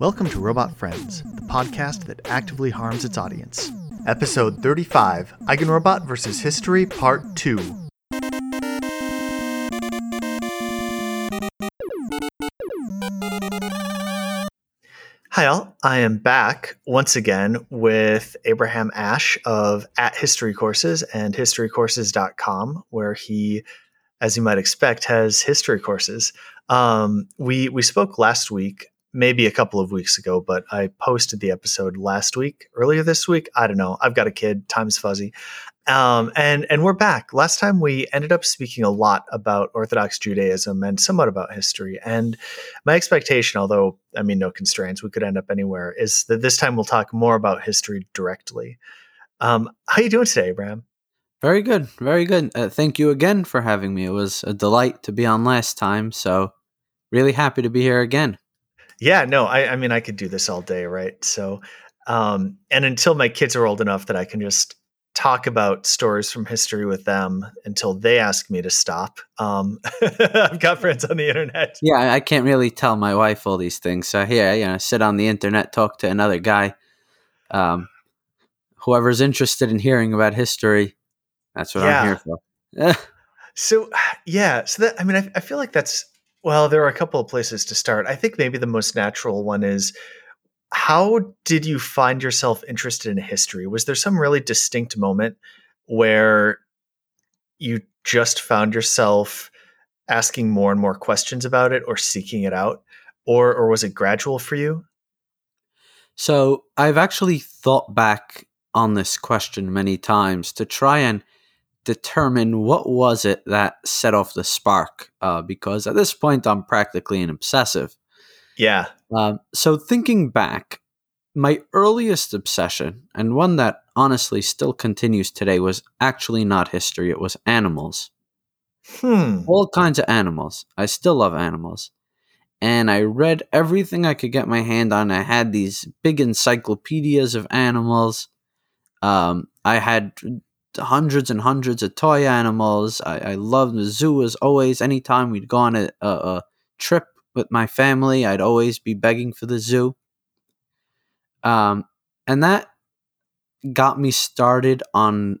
Welcome to Robot Friends, the podcast that actively harms its audience. Episode 35 Eigenrobot vs. History, Part 2. Hi, all. I am back once again with Abraham Ash of At History Courses and historycourses.com, where he, as you might expect, has history courses. Um, we we spoke last week maybe a couple of weeks ago, but I posted the episode last week, earlier this week. I don't know. I've got a kid. Time's fuzzy. Um, and and we're back. Last time we ended up speaking a lot about Orthodox Judaism and somewhat about history. And my expectation, although I mean no constraints, we could end up anywhere, is that this time we'll talk more about history directly. Um, how you doing today, Abraham? Very good, very good. Uh, thank you again for having me. It was a delight to be on last time, so really happy to be here again. Yeah, no, I, I mean, I could do this all day, right? So, um, and until my kids are old enough that I can just talk about stories from history with them until they ask me to stop. Um, I've got friends on the internet. Yeah, I can't really tell my wife all these things. So here, you know, sit on the internet, talk to another guy. Um, whoever's interested in hearing about history, that's what yeah. I'm here for. so, yeah, so that I mean, I, I feel like that's well, there are a couple of places to start. I think maybe the most natural one is how did you find yourself interested in history? Was there some really distinct moment where you just found yourself asking more and more questions about it or seeking it out? Or or was it gradual for you? So, I've actually thought back on this question many times to try and determine what was it that set off the spark uh, because at this point i'm practically an obsessive. Yeah. Um, so thinking back my earliest obsession and one that honestly still continues today was actually not history it was animals. Hmm. all kinds of animals. I still love animals. And i read everything i could get my hand on. I had these big encyclopedias of animals. Um, i had hundreds and hundreds of toy animals. I, I loved the zoo as always. Anytime we'd go on a, a, a, trip with my family, I'd always be begging for the zoo. Um, and that got me started on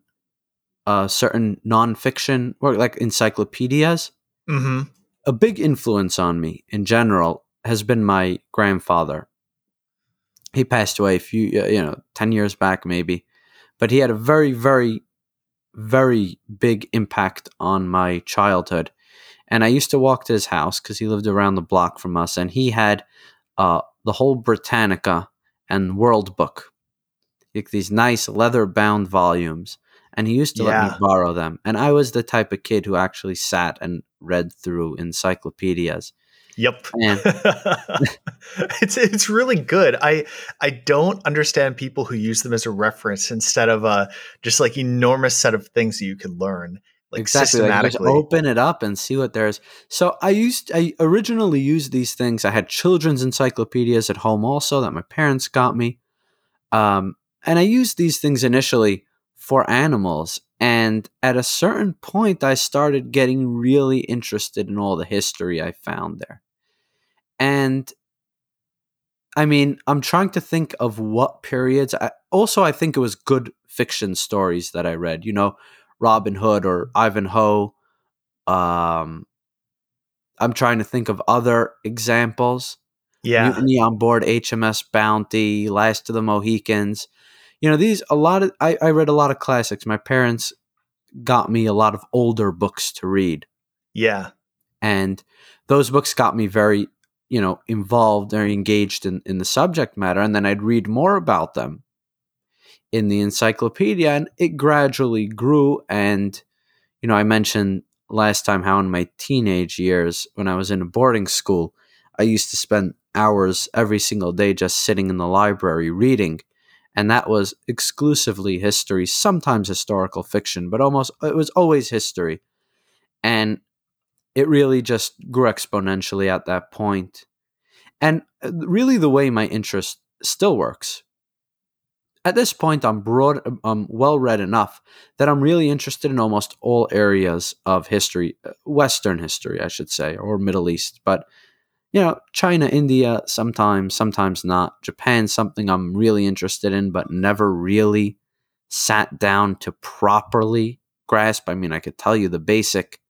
uh, certain nonfiction work, like encyclopedias. Mm-hmm. A big influence on me in general has been my grandfather. He passed away a few, you know, 10 years back maybe, but he had a very, very very big impact on my childhood. And I used to walk to his house because he lived around the block from us, and he had uh, the whole Britannica and World Book, like these nice leather bound volumes. And he used to yeah. let me borrow them. And I was the type of kid who actually sat and read through encyclopedias. Yep. it's it's really good. I I don't understand people who use them as a reference instead of a just like enormous set of things that you can learn. Like exactly. Systematically. Like open it up and see what there's. So I used I originally used these things. I had children's encyclopedias at home also that my parents got me. Um, and I used these things initially for animals. And at a certain point, I started getting really interested in all the history I found there. And I mean, I'm trying to think of what periods. I, also, I think it was good fiction stories that I read. You know, Robin Hood or Ivanhoe. Um, I'm trying to think of other examples. Yeah, Mutiny on board HMS Bounty, Last of the Mohicans. You know, these a lot of. I, I read a lot of classics. My parents got me a lot of older books to read. Yeah, and those books got me very you know involved or engaged in, in the subject matter and then i'd read more about them in the encyclopedia and it gradually grew and you know i mentioned last time how in my teenage years when i was in a boarding school i used to spend hours every single day just sitting in the library reading and that was exclusively history sometimes historical fiction but almost it was always history and it really just grew exponentially at that point. And uh, really, the way my interest still works. At this point, I'm broad, I'm um, well read enough that I'm really interested in almost all areas of history, uh, Western history, I should say, or Middle East. But you know, China, India, sometimes, sometimes not. Japan, something I'm really interested in, but never really sat down to properly grasp. I mean, I could tell you the basic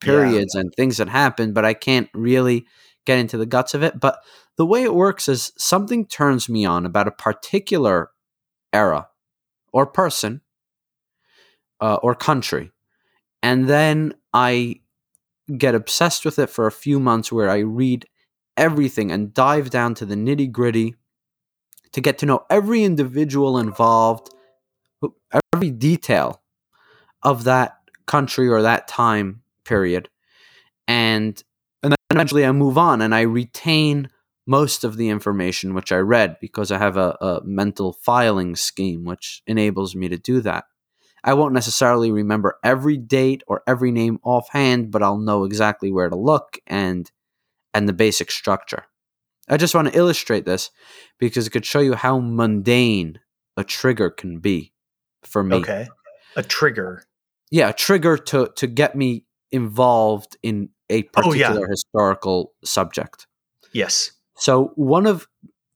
periods yeah. and things that happen, but I can't really get into the guts of it. But the way it works is something turns me on about a particular era or person uh, or country. And then I get obsessed with it for a few months where I read everything and dive down to the nitty gritty to get to know every individual involved, every detail of that country or that time period. And and then eventually I move on and I retain most of the information which I read because I have a, a mental filing scheme which enables me to do that. I won't necessarily remember every date or every name offhand, but I'll know exactly where to look and and the basic structure. I just want to illustrate this because it could show you how mundane a trigger can be for me. Okay. A trigger. Yeah, a trigger to to get me involved in a particular oh, yeah. historical subject. Yes. So one of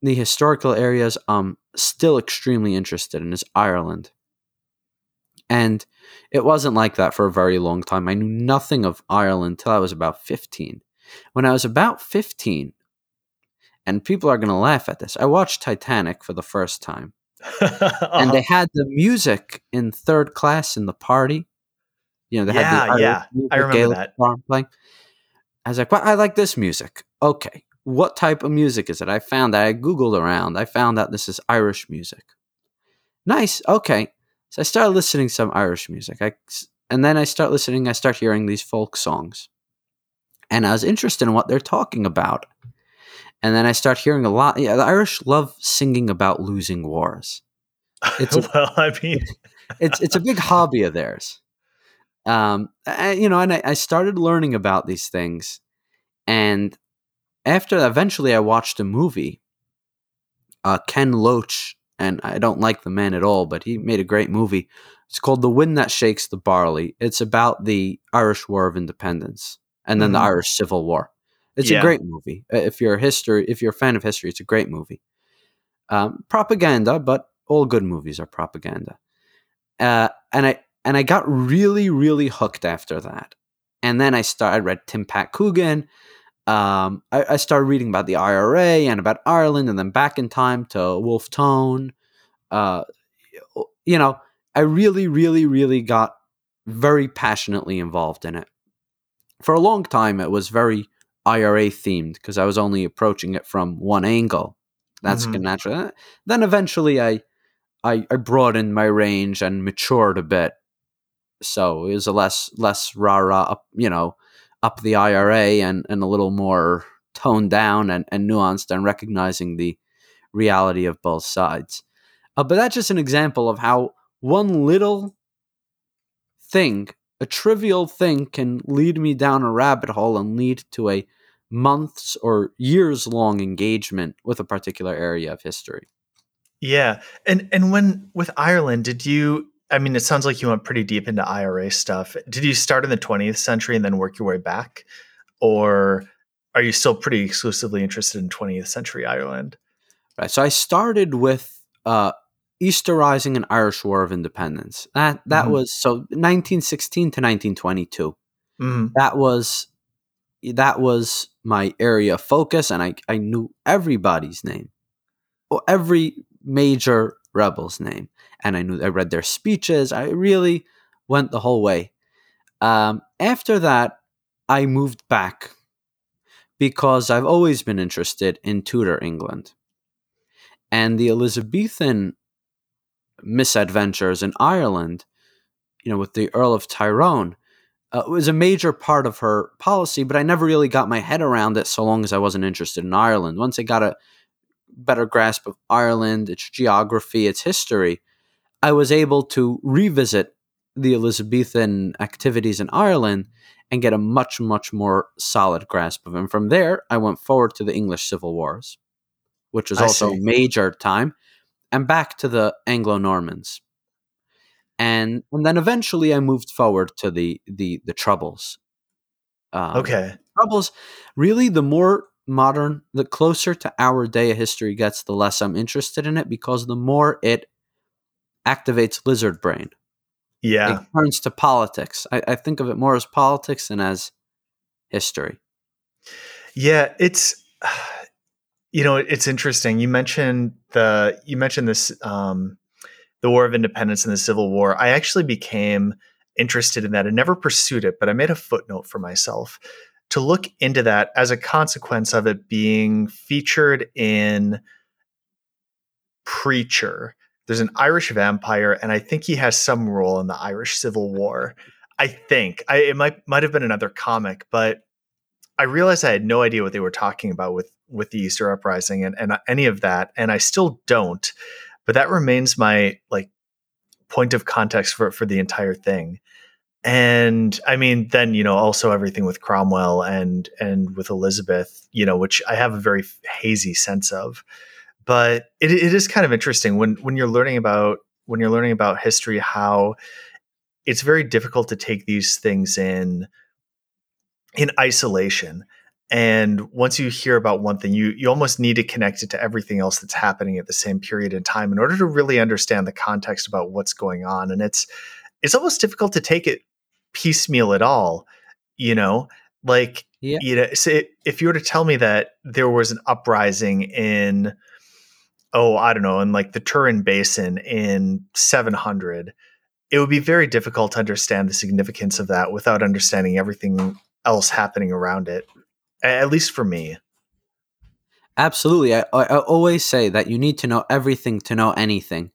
the historical areas I'm still extremely interested in is Ireland. And it wasn't like that for a very long time. I knew nothing of Ireland till I was about 15. When I was about 15, and people are going to laugh at this, I watched Titanic for the first time. uh-huh. And they had the music in third class in the party. You know, they yeah, had the yeah, I remember Gaelic that. Playing. I was like, well, I like this music. Okay, what type of music is it? I found that I Googled around. I found out this is Irish music. Nice. Okay. So I started listening to some Irish music. I, and then I start listening, I start hearing these folk songs. And I was interested in what they're talking about. And then I start hearing a lot. Yeah, the Irish love singing about losing wars. It's a, well, I mean, it's it's a big hobby of theirs. Um, I, you know, and I, I started learning about these things, and after eventually I watched a movie. Uh, Ken Loach and I don't like the man at all, but he made a great movie. It's called The Wind That Shakes the Barley. It's about the Irish War of Independence and then mm-hmm. the Irish Civil War. It's yeah. a great movie. If you're a history, if you're a fan of history, it's a great movie. Um, propaganda, but all good movies are propaganda. Uh, and I and I got really, really hooked after that. And then I started I read Tim Pat Coogan um, I, I, started reading about the IRA and about Ireland, and then back in time to Wolfe Tone. Uh, you know, I really, really, really got very passionately involved in it. For a long time, it was very IRA themed because I was only approaching it from one angle. That's mm-hmm. natural. Then eventually, I, I I broadened my range and matured a bit. So it was a less less rah rah, you know, up the IRA and, and a little more toned down and, and nuanced and recognizing the reality of both sides. Uh, but that's just an example of how one little thing, a trivial thing, can lead me down a rabbit hole and lead to a months or years long engagement with a particular area of history. Yeah. And and when with Ireland, did you I mean, it sounds like you went pretty deep into IRA stuff. Did you start in the 20th century and then work your way back? Or are you still pretty exclusively interested in 20th century Ireland? Right. So I started with uh, Easter Rising and Irish War of Independence. That that mm-hmm. was so 1916 to 1922. Mm-hmm. That was that was my area of focus, and I I knew everybody's name, or every major rebel's name and I knew I read their speeches. I really went the whole way. Um, after that, I moved back because I've always been interested in Tudor England. And the Elizabethan misadventures in Ireland, you know, with the Earl of Tyrone, uh, was a major part of her policy, but I never really got my head around it so long as I wasn't interested in Ireland. Once I got a better grasp of Ireland, its geography, its history, I was able to revisit the Elizabethan activities in Ireland and get a much, much more solid grasp of them. From there, I went forward to the English Civil Wars, which was also a major time, and back to the Anglo Normans. And, and then eventually I moved forward to the the the troubles. Um, okay. Troubles really the more modern, the closer to our day a history gets, the less I'm interested in it because the more it activates lizard brain. Yeah. It turns to politics. I, I think of it more as politics than as history. Yeah, it's you know it's interesting. You mentioned the you mentioned this um, the War of Independence and the Civil War. I actually became interested in that and never pursued it, but I made a footnote for myself to look into that as a consequence of it being featured in Preacher. There's an Irish vampire, and I think he has some role in the Irish Civil War. I think I, it might might have been another comic, but I realized I had no idea what they were talking about with with the Easter uprising and, and any of that, and I still don't. But that remains my like point of context for for the entire thing. And I mean, then you know, also everything with Cromwell and and with Elizabeth, you know, which I have a very hazy sense of. But it, it is kind of interesting when when you're learning about when you're learning about history, how it's very difficult to take these things in in isolation and once you hear about one thing you you almost need to connect it to everything else that's happening at the same period in time in order to really understand the context about what's going on and it's it's almost difficult to take it piecemeal at all you know like Yeah. you know so if you were to tell me that there was an uprising in oh i don't know in like the Tarim basin in 700 it would be very difficult to understand the significance of that without understanding everything else happening around it at least for me Absolutely. I, I always say that you need to know everything to know anything.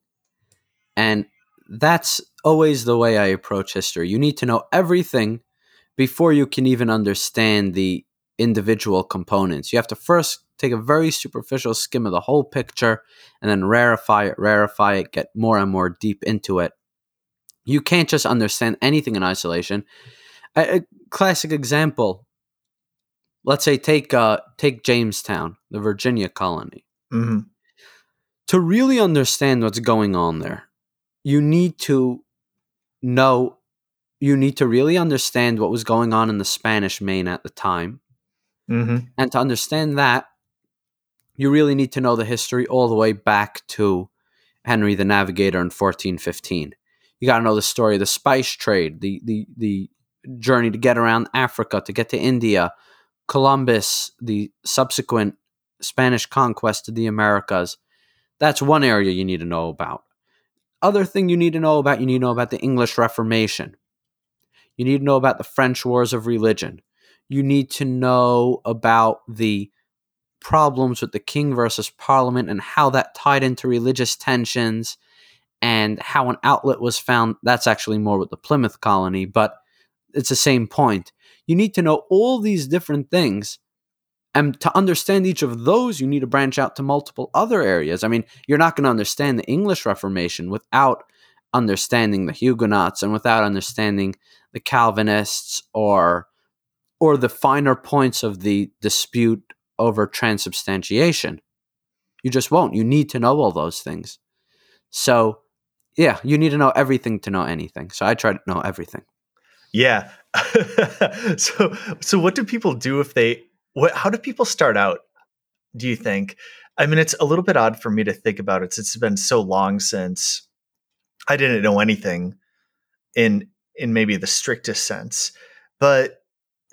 And that's always the way I approach history. You need to know everything before you can even understand the individual components. You have to first take a very superficial skim of the whole picture and then rarefy it, rarefy it, get more and more deep into it. You can't just understand anything in isolation. A, a classic example let's say take uh, take Jamestown, the Virginia colony. hmm To really understand what's going on there, you need to know you need to really understand what was going on in the Spanish Main at the time. hmm And to understand that, you really need to know the history all the way back to Henry the Navigator in 1415. You got to know the story of the spice trade, the, the, the journey to get around Africa, to get to India, Columbus, the subsequent Spanish conquest of the Americas. That's one area you need to know about. Other thing you need to know about, you need to know about the English Reformation. You need to know about the French Wars of Religion. You need to know about the problems with the king versus parliament and how that tied into religious tensions and how an outlet was found. That's actually more with the Plymouth colony, but it's the same point. You need to know all these different things. And to understand each of those, you need to branch out to multiple other areas. I mean, you're not going to understand the English Reformation without understanding the Huguenots and without understanding the Calvinists or or the finer points of the dispute over transubstantiation. You just won't. You need to know all those things. So, yeah, you need to know everything to know anything. So I try to know everything. Yeah so so what do people do if they what how do people start out do you think i mean it's a little bit odd for me to think about it since it's been so long since i didn't know anything in in maybe the strictest sense but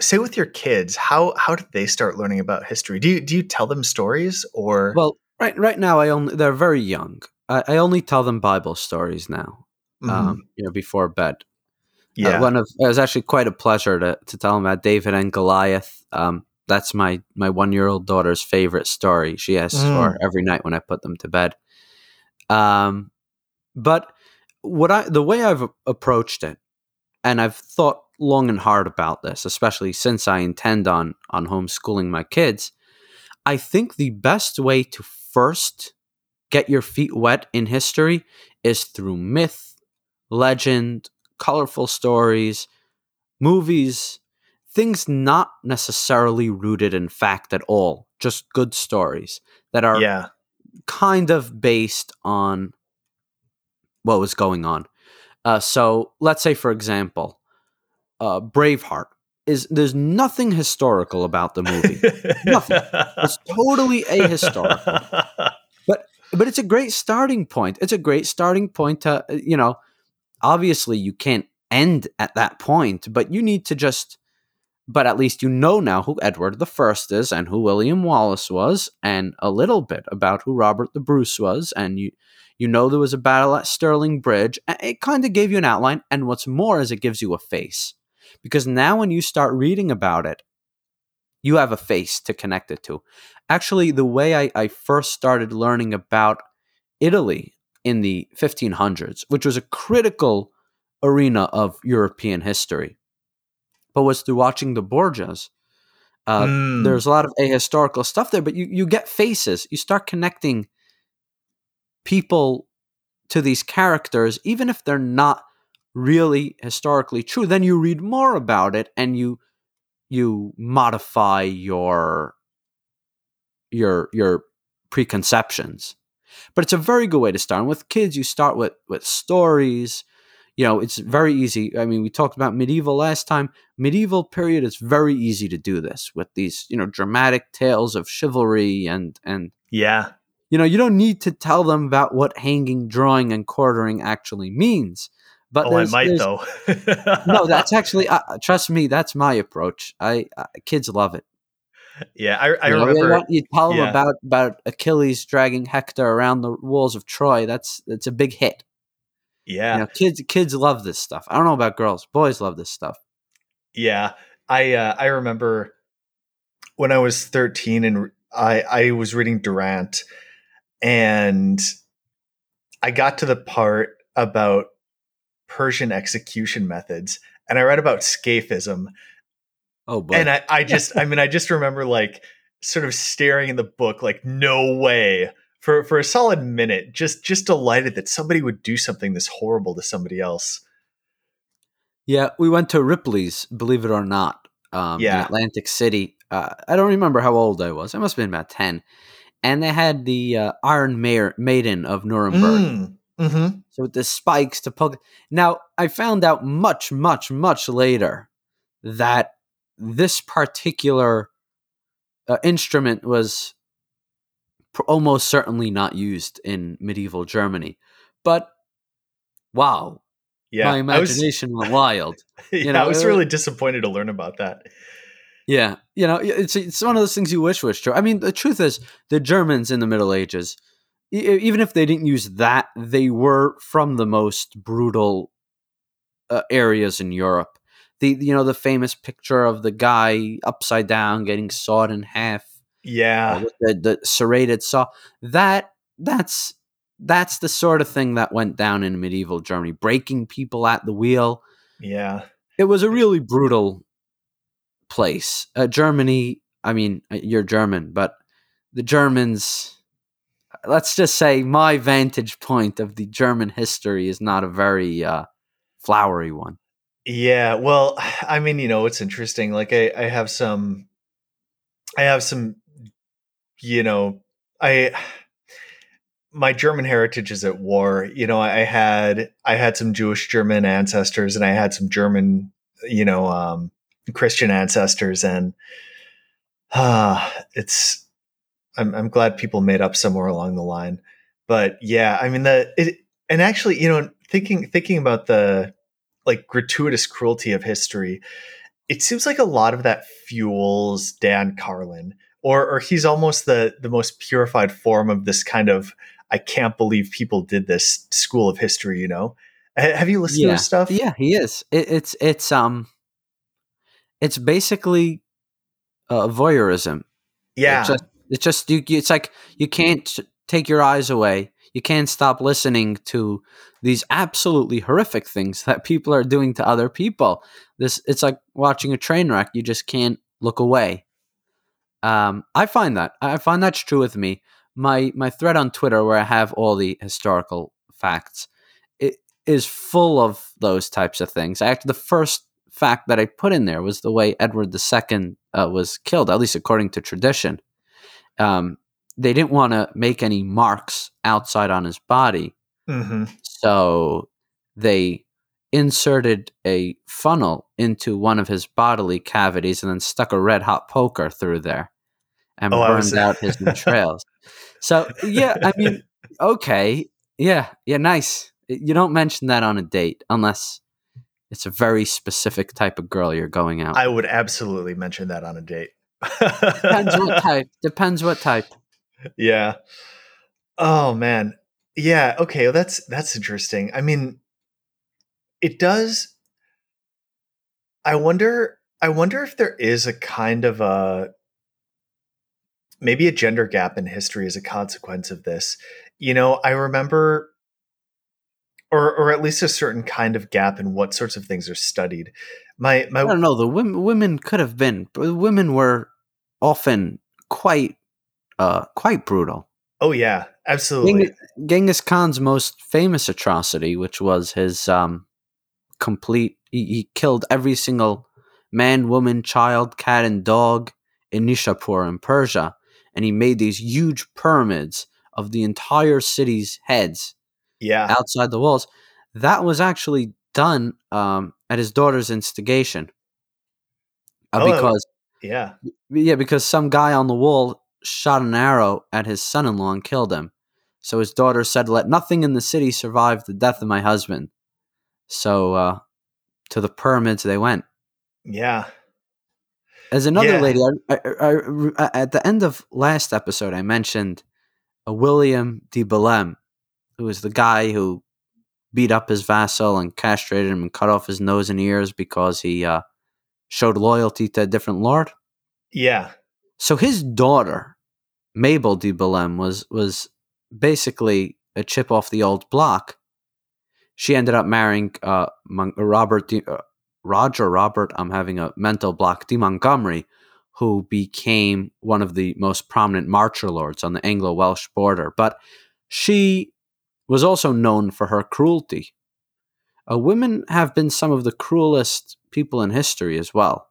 say with your kids how how did they start learning about history do you do you tell them stories or Well, right right now I only they're very young. I, I only tell them Bible stories now. Mhm. Um, you know, before bed. Uh, yeah one of it was actually quite a pleasure to, to tell them about David and Goliath. Um, that's my my one year old daughter's favorite story. She asks for every night when I put them to bed. Um, but what I the way I've approached it, and I've thought long and hard about this, especially since I intend on on homeschooling my kids. I think the best way to first get your feet wet in history is through myth, legend, colorful stories, movies, things not necessarily rooted in fact at all, just good stories that are yeah kind of based on what was going on. Uh, so let's say, for example, uh, Braveheart. is there's nothing historical about the movie. Nothing. It's totally ahistorical. But but it's a great starting point. It's a great starting point to, uh, you know, obviously you can't end at that point, but you need to just but at least you know now who Edward the First is and who William Wallace was, and a little bit about who Robert the Bruce was, and you you know there was a battle at Stirling Bridge. It kind of gave you an outline, and what's more is it gives you a face. Because now when you start reading about it, you have a face to connect it to. Actually, the way I, I first started learning about Italy in the 1500s, which was a critical arena of European history, but was through watching the Borgias. Uh, mm. There's a lot of ahistorical stuff there, but you, you get faces. You start connecting people to these characters, even if they're not really historically true. Then you read more about it and you you modify your your your preconceptions. But it's a very good way to start. And with kids, you start with with stories, you know it's very easy i mean we talked about medieval last time medieval period is very easy to do this with these you know dramatic tales of chivalry and and yeah you know you don't need to tell them about what hanging drawing and quartering actually means but oh, I might though. no, that's actually uh, trust me. That's my approach. I uh, kids love it. Yeah, I, I you know, remember. You tell them yeah. about about Achilles dragging Hector around the walls of Troy. That's that's a big hit. Yeah, you know, kids kids love this stuff. I don't know about girls, boys love this stuff. Yeah, I uh, I remember when I was thirteen and I I was reading Durant, and I got to the part about Persian execution methods, and I read about scaphism. Oh, boy. and I I just I mean I just remember like sort of staring in the book like no way for for a solid minute, just just delighted that somebody would do something this horrible to somebody else. Yeah, we went to Ripley's, believe it or not, um, yeah. in Atlantic City. Uh, I don't remember how old I was. I must have been about ten, and they had the uh, Iron Maiden of Nuremberg. Mm. Mm-hmm. So with the spikes to poke. Now I found out much, much, much later that this particular uh, instrument was almost certainly not used in medieval Germany. But wow, yeah, my imagination was, went wild. You yeah, know, I was really disappointed to learn about that. Yeah, you know, it's it's one of those things you wish was true. I mean, the truth is, the Germans in the Middle Ages, even if they didn't use that, they were from the most brutal uh, areas in Europe. The you know the famous picture of the guy upside down getting sawed in half yeah, uh, the, the serrated saw. That that's that's the sort of thing that went down in medieval Germany, breaking people at the wheel. Yeah, it was a really brutal place. Uh, Germany. I mean, uh, you're German, but the Germans. Let's just say my vantage point of the German history is not a very uh, flowery one. Yeah, well, I mean, you know, it's interesting. Like, I, I have some, I have some you know, I my German heritage is at war. You know, I had I had some Jewish German ancestors, and I had some German, you know, um, Christian ancestors, and uh, it's I'm I'm glad people made up somewhere along the line. But yeah, I mean the it, and actually, you know, thinking thinking about the like gratuitous cruelty of history, it seems like a lot of that fuels Dan Carlin or or he's almost the the most purified form of this kind of I can't believe people did this school of history. You know, have you listened yeah. to his stuff? Yeah, he is. It, it's it's um, it's basically uh, voyeurism. Yeah, it's just, it's just you, It's like you can't take your eyes away. You can't stop listening to these absolutely horrific things that people are doing to other people. This it's like watching a train wreck. You just can't look away. Um, I find that I find that's true with me. My my thread on Twitter where I have all the historical facts it is full of those types of things. Actually, the first fact that I put in there was the way Edward II uh, was killed, at least according to tradition. Um, they didn't want to make any marks outside on his body, mm-hmm. so they inserted a funnel into one of his bodily cavities and then stuck a red hot poker through there and Oh, burned out his entrails. So yeah, I mean, okay, yeah, yeah, nice. You don't mention that on a date unless it's a very specific type of girl you're going out. I would absolutely mention that on a date. Depends what type. Depends what type. Yeah. Oh man. Yeah, okay, well, that's that's interesting. I mean it does I wonder I wonder if there is a kind of a maybe a gender gap in history as a consequence of this. You know, I remember or or at least a certain kind of gap in what sorts of things are studied. My my I don't know. The women women could have been. Women were often quite uh quite brutal. Oh yeah, absolutely. Genghis, Genghis Khan's most famous atrocity, which was his um complete he, he killed every single man, woman, child, cat, and dog in Nishapur in Persia, and he made these huge pyramids of the entire city's heads Yeah. outside the walls. That was actually done um, at his daughter's instigation. Uh, Oh, because Yeah. yeah, because some guy on the wall shot an arrow at his son-in-law and killed him. So his daughter said, "Let nothing in the city survive the death of my husband." So uh, to the pyramids they went. Yeah. As another Yeah. lady, I, I, I, at the end of last episode, I mentioned a William de Bellême, who was the guy who beat up his vassal and castrated him and cut off his nose and ears because he uh, showed loyalty to a different lord. Yeah. So his daughter, Mabel de Bellême, was was basically a chip off the old block. She ended up marrying uh, Robert de, uh, Roger Robert. I'm having a mental block. De Montgomery, who became one of the most prominent marcher lords on the Anglo-Welsh border. But she was also known for her cruelty. Uh, women have been some of the cruelest people in history as well.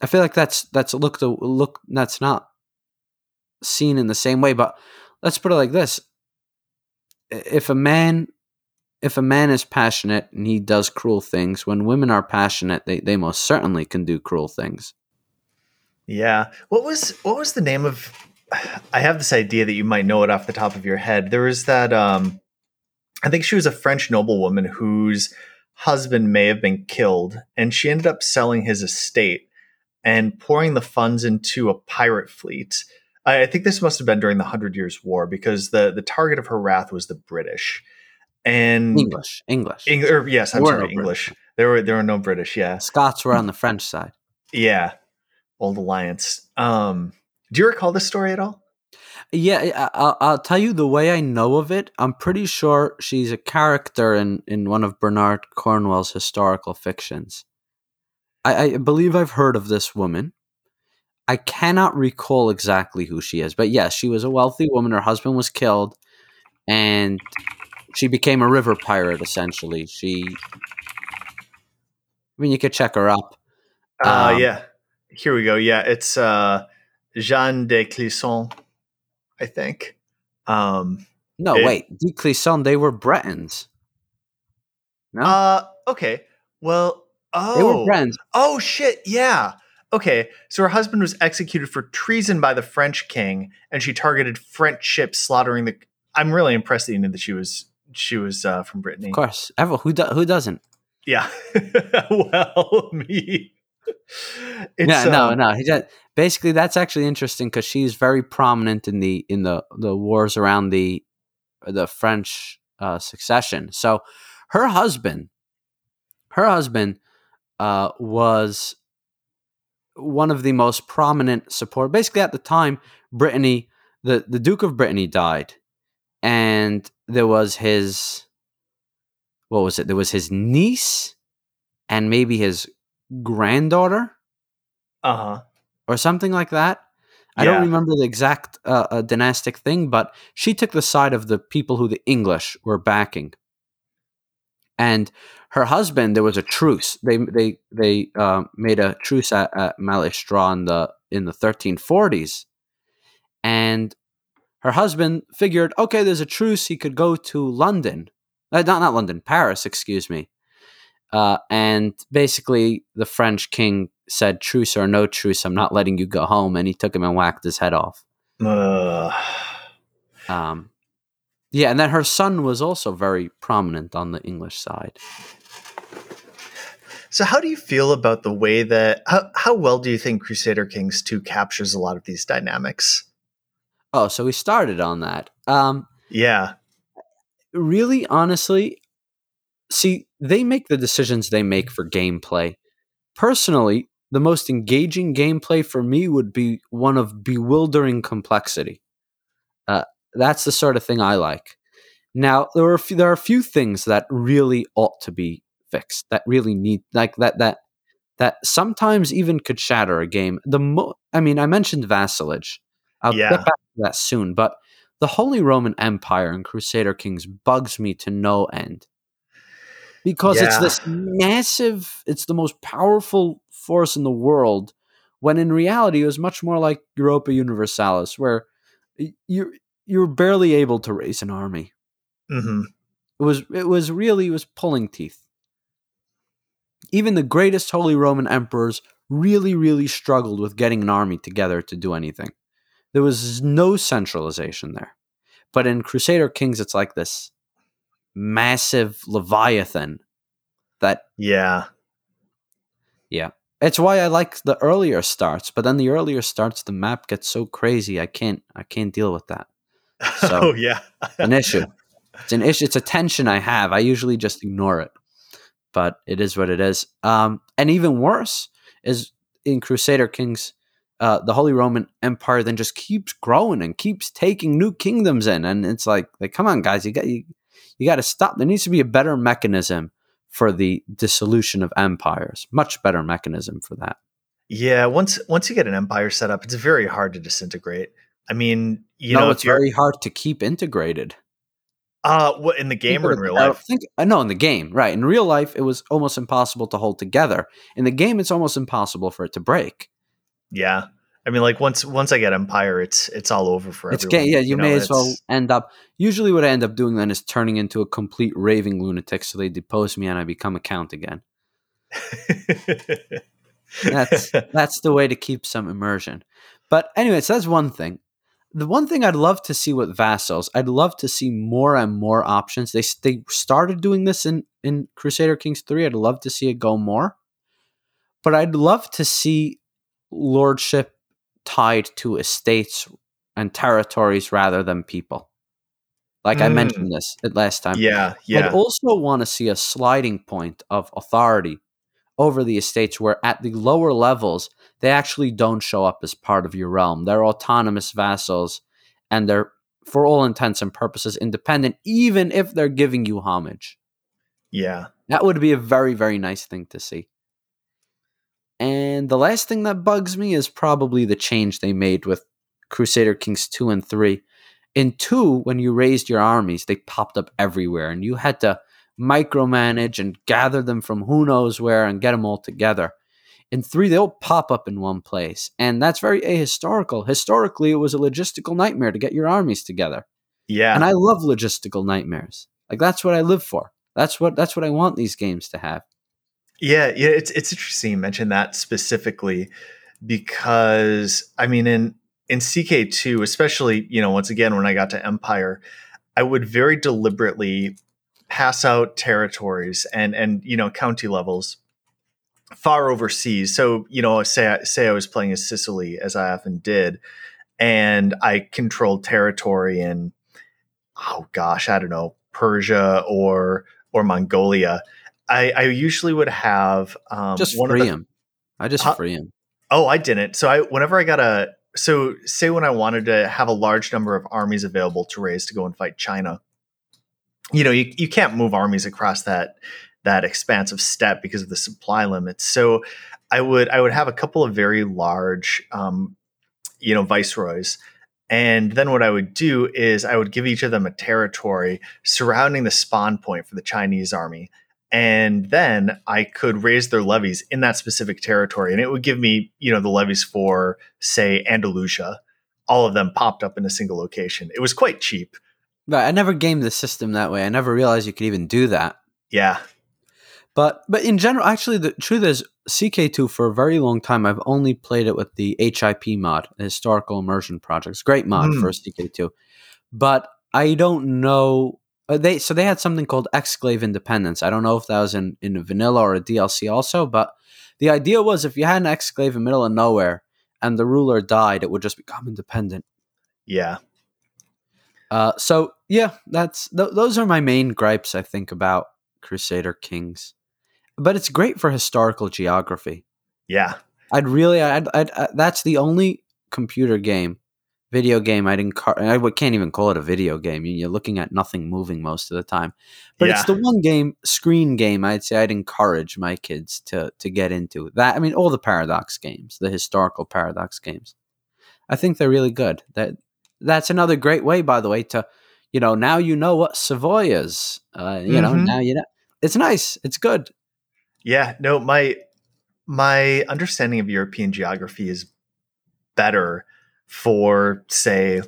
I feel like that's that's look the look that's not seen in the same way. But let's put it like this: if a man if a man is passionate and he does cruel things, when women are passionate, they, they most certainly can do cruel things. Yeah. What was what was the name of I have this idea that you might know it off the top of your head. There was that um I think she was a French noblewoman whose husband may have been killed and she ended up selling his estate and pouring the funds into a pirate fleet. I I think this must have been during the Hundred Years' War because the the target of her wrath was the British. And English, English. Eng- or, yes, I'm were sorry, no English. There were there were no British. Yeah, Scots were on the French side. yeah, old alliance. Um, do you recall this story at all? Yeah, I- I'll, I'll tell you the way I know of it. I'm pretty sure she's a character in, in one of Bernard Cornwell's historical fictions. I, I believe I've heard of this woman. I cannot recall exactly who she is, but yes, she was a wealthy woman. Her husband was killed, and she became a river pirate. Essentially, she. I mean, you could check her up. Uh, Um, yeah, here we go. Yeah, it's uh, Jeanne de Clisson, I think. Um, No, It- wait, De Clisson. They were Bretons. No, uh, okay. Well, oh, they were Bretons. Oh shit, yeah. Okay, so her husband was executed for treason by the French king, and she targeted French ships, slaughtering the. I'm really impressed that you knew that she was she was uh, from Brittany. Of course, ever who do, who doesn't? Yeah. well, me. It's, yeah, no, um, no. He just, basically that's actually interesting because she's very prominent in the in the the wars around the the French uh, succession. So her husband, her husband, uh, was one of the most prominent support. Basically, at the time, Brittany, the the Duke of Brittany died, and there was his what was it? There was his niece and maybe his granddaughter Uh huh. or something like that. I Yeah. don't remember the exact uh, uh, dynastic thing, but she took the side of the people who the English were backing. And her husband, there was a truce. They they they uh, made a truce at, at Malestroit in the in the 1340s, and her husband figured, okay, there's a truce. He could go to London Uh, not not London, Paris. Excuse me. Uh, and basically, the French king said, "Truce or no truce, I'm not letting you go home." And he took him and whacked his head off. Um, yeah, and then her son was also very prominent on the English side. so, how do you feel about the way that how, how well do you think Crusader Kings two captures a lot of these dynamics? Oh, so we started on that. Um, Yeah, really, honestly, see, they make the decisions they make for gameplay. Personally, the most engaging gameplay for me would be one of bewildering complexity. That's the sort of thing I like. Now, there are a few, there are a few things that really ought to be fixed. That really need like that that that sometimes even could shatter a game. The mo- I mean, I mentioned vassalage. I'll Yeah. get back to that soon, but the Holy Roman Empire and Crusader Kings bugs me to no end because it's this massive it's the most powerful force in the world when in reality it was much more like europa universalis where y- you you're barely able to raise an army. Hmm it was it was really it was pulling teeth. Even the greatest holy roman emperors really really struggled with getting an army together to do anything. There was no centralization there. But in crusader kings it's like this massive leviathan that yeah, Yeah. It's why I like the earlier starts, but then the earlier starts the map gets so crazy I can't I can't deal with that. So- oh yeah, An issue. It's an issue it's a tension I have. I usually just ignore it. But it is what it is. Um and even worse is in Crusader Kings uh, the Holy Roman Empire then just keeps growing and keeps taking new kingdoms in, and it's like, like, come on, guys, you got you, you got to stop. There needs to be a better mechanism for the dissolution of empires. Much better mechanism for that. yeah. Once once you get an empire set up, it's very hard to disintegrate. I mean, you no, know, it's very hard to keep integrated. uh, what in the game or in real I life? think, uh, no, in the game, right? In real life, it was almost impossible to hold together. In the game, it's almost impossible for it to break. Yeah, I mean, like once once I get empire, it's it's all over for It's everyone. yeah, you, know, may as well end up. Usually, what I end up doing then is turning into a complete raving lunatic, so they depose me and I become a count again. That's that's the way to keep some immersion. But anyway, so that's one thing. The one thing I'd love to see with vassals, I'd love to see more and more options. They they started doing this in in Crusader Kings three. I'd love to see it go more, but I'd love to see lordship tied to estates and territories rather than people. Like I Mm. mentioned this at last time. yeah, yeah. I'd also want to see a sliding point of authority over the estates where at the lower levels they actually don't show up as part of your realm. They're autonomous vassals and they're for all intents and purposes independent even if they're giving you homage. yeah. That would be a very very nice thing to see. And the last thing that bugs me is probably the change they made with Crusader Kings 2 and 3. In 2, when you raised your armies, they popped up everywhere and you had to micromanage and gather them from who knows where and get them all together. In 3, they'll pop up in one place. And that's very ahistorical. Historically, it was a logistical nightmare to get your armies together. Yeah. And I love logistical nightmares. Like that's what I live for. That's what that's what I want these games to have. Yeah, yeah, it's it's interesting you mentioned that specifically because I mean in in CK2, especially, you know, once again when I got to Empire, I would very deliberately pass out territories and and you know, county levels far overseas. So, you know, say I, say I was playing as Sicily as I often did and I controlled territory in oh gosh, I don't know, Persia or or Mongolia. I, I usually would have um, Just one free the, him. I just Huh? free him. Oh, I didn't. So I whenever I got a so say when I wanted to have a large number of armies available to raise to go and fight China, you know, you, you can't move armies across that that expansive steppe because of the supply limits. So I would I would have a couple of very large um, you know, viceroys. And then what I would do is I would give each of them a territory surrounding the spawn point for the Chinese army. And then I could raise their levies in that specific territory. And it would give me, you know, the levies for, say, Andalusia. All of them popped up in a single location. It was quite cheap. But I never gamed the system that way. I never realized you could even do that. Yeah. But but in general, actually, the truth is, CK2 for a very long time, I've only played it with the HIP mod, Historical Immersion Projects. great mod Mm. for CK2, but I don't know. uh, They so they had something called Exclave Independence. I don't know if that was in in a vanilla or a DLC also, but the idea was if you had an exclave in the middle of nowhere and the ruler died, it would just become independent. Yeah. Uh, so yeah, that's th- those are my main gripes. I think about Crusader Kings, but it's great for historical geography. Yeah. I'd really, I'd, I'd, uh, that's the only computer game, video game I'd encourage. I can't even call it a video game. You- You're looking at nothing moving most of the time, but it's the one game, screen game. I'd say I'd encourage my kids to to get into that. I mean, all the Paradox games, the historical Paradox games. I think they're really good. That that's another great way, by the way, to you know now you know what Savoy is. Uh, you know Mhm. now you know it's nice. It's good. Yeah. No, my my understanding of European geography is better for say,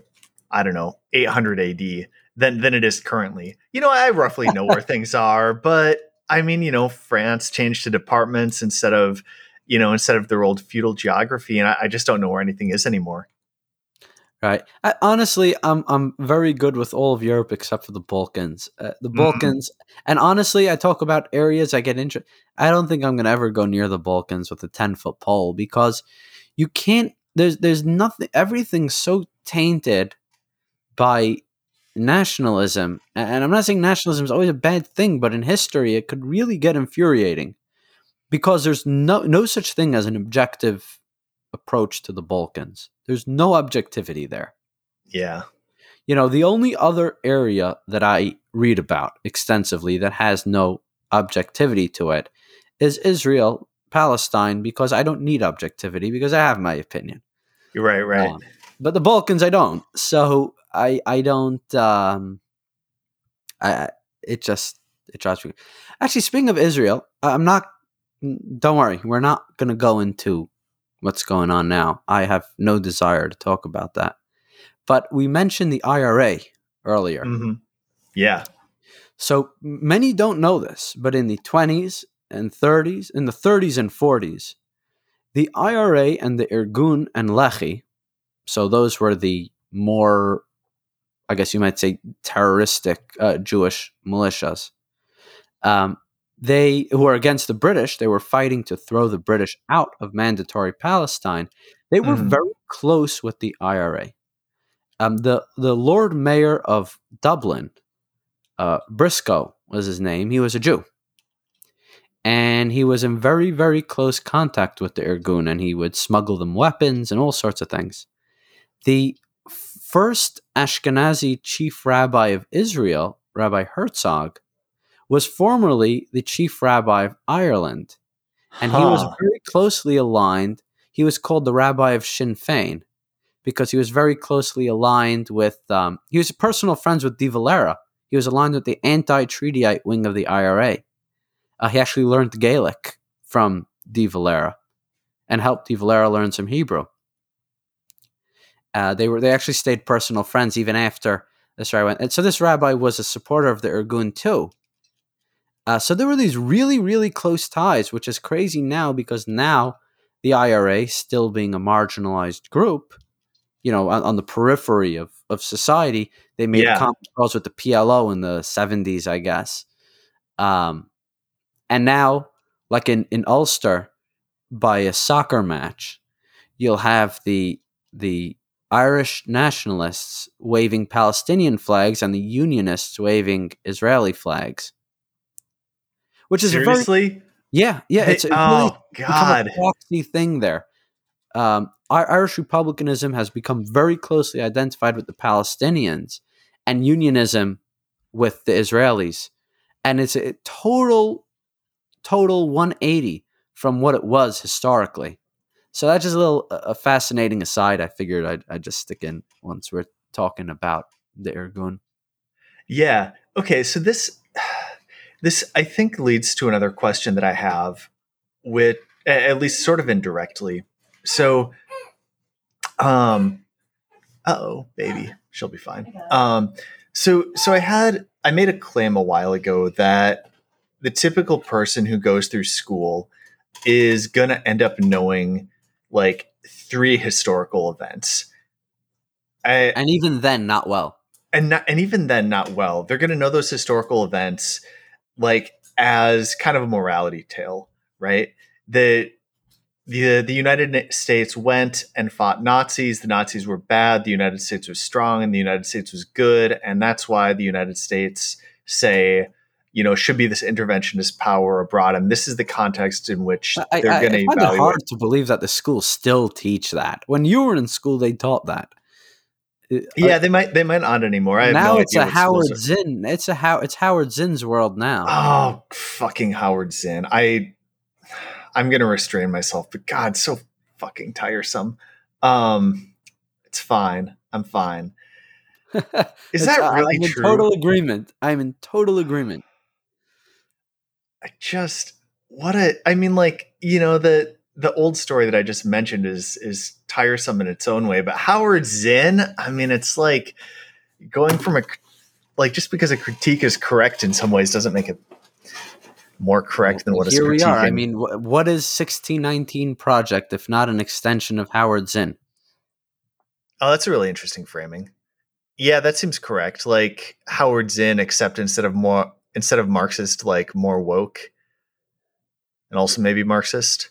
I don't know, 800 AD than than it is currently. You know, I roughly know where things are, but I mean, you know, France changed to departments instead of, you know, instead of their old feudal geography, and I, I just don't know where anything is anymore. Right. I, honestly, I'm I'm very good with all of Europe except for the Balkans. Uh, the Mhm. Balkans, and honestly, I talk about areas I get into. I don't think I'm gonna ever go near the Balkans with a ten foot pole because you can't. There's there's nothing. Everything's so tainted by nationalism, and I'm not saying nationalism is always a bad thing, but in history, it could really get infuriating because there's no no such thing as an objective approach to the Balkans. There's no objectivity there. Yeah. You know, the only other area that I read about extensively that has no objectivity to it is Israel, Palestine, because I don't need objectivity because I have my opinion. You're right, right. Um, but the Balkans, I don't. So I, I don't. Um, I, it just it drives me. Actually, speaking of Israel, I'm not. Don't worry, we're not going to go into what's going on now. I have no desire to talk about that. But we mentioned the IRA earlier. Mhm. Yeah. So many don't know this, but in the 20s and 30s, in the 30s and 40s, the IRA and the Irgun and Lehi, so those were the more, I guess you might say, terroristic uh, Jewish militias. Um, they who were against the British, they were fighting to throw the British out of mandatory Palestine. They were Mhm. very close with the IRA. Um, the the Lord Mayor of Dublin, uh, Briscoe was his name. He was a Jew, and he was in very very close contact with the Irgun, and he would smuggle them weapons and all sorts of things. The first Ashkenazi chief rabbi of Israel, Rabbi Herzog, was formerly the chief rabbi of Ireland, and he was very closely aligned. He was called the rabbi of Sinn Fein because he was very closely aligned with. Um, he was personal friends with De Valera. He was aligned with the anti-treatyite wing of the IRA. Uh, he actually learned Gaelic from De Valera and helped De Valera learn some Hebrew. Uh, they were they actually stayed personal friends even after this rabbi went. And so this rabbi was a supporter of the Irgun too. Uh, so there were these really really close ties, which is crazy now because now the IRA, still being a marginalized group, you know, on, on the periphery of, of society, they made Yeah. common cause with the PLO in the seventies, I guess. Um, and now, like in, in Ulster, by a soccer match, you'll have the the Irish nationalists waving Palestinian flags and the Unionists waving Israeli flags, which is a very Seriously? yeah yeah it's a really oh God. a proxy thing there. Um, Irish republicanism has become very closely identified with the Palestinians, and unionism with the Israelis, and it's a total, total 180 from what it was historically. So that's just a little a a fascinating aside. I figured I'd, I'd just stick in once we're talking about the Irgun. Yeah. Okay. So this, this I think leads to another question that I have, with at least sort of indirectly. So, um, oh, baby, she'll be fine. Um, So so I had I made a claim a while ago that the typical person who goes through school is going to end up knowing like three historical events. I, and even then not well. And not, and even then not well. They're going to know those historical events like as kind of a morality tale, right? The the the United States went and fought Nazis. The Nazis were bad. The United States was strong, and the United States was good. And that's why the United States say, you know, should be this interventionist power abroad. And this is the context in which I, they're going to evaluate. It hard to believe that the schools still teach that. When you were in school, they taught that. Yeah, they might they might not anymore. I now no it's a Howard Zinn. It's a how it's Howard Zinn's world now. Oh, fucking Howard Zinn. I I'm gonna restrain myself, but God, so fucking tiresome. Um, it's fine. I'm fine. Is that really I'm in true? Total agreement. I'm in total agreement. I just what a. I mean, like you know the the old story that I just mentioned is is tiresome in its own way, but Howard Zinn. I mean, it's like going from a like just because a critique is correct in some ways doesn't make it more correct than what Here we are. I mean, what is 1619 Project if not an extension of Howard Zinn? Oh, that's a really interesting framing. Yeah, that seems correct. Like Howard Zinn, except instead of more instead of Marxist, like more woke, and also maybe Marxist.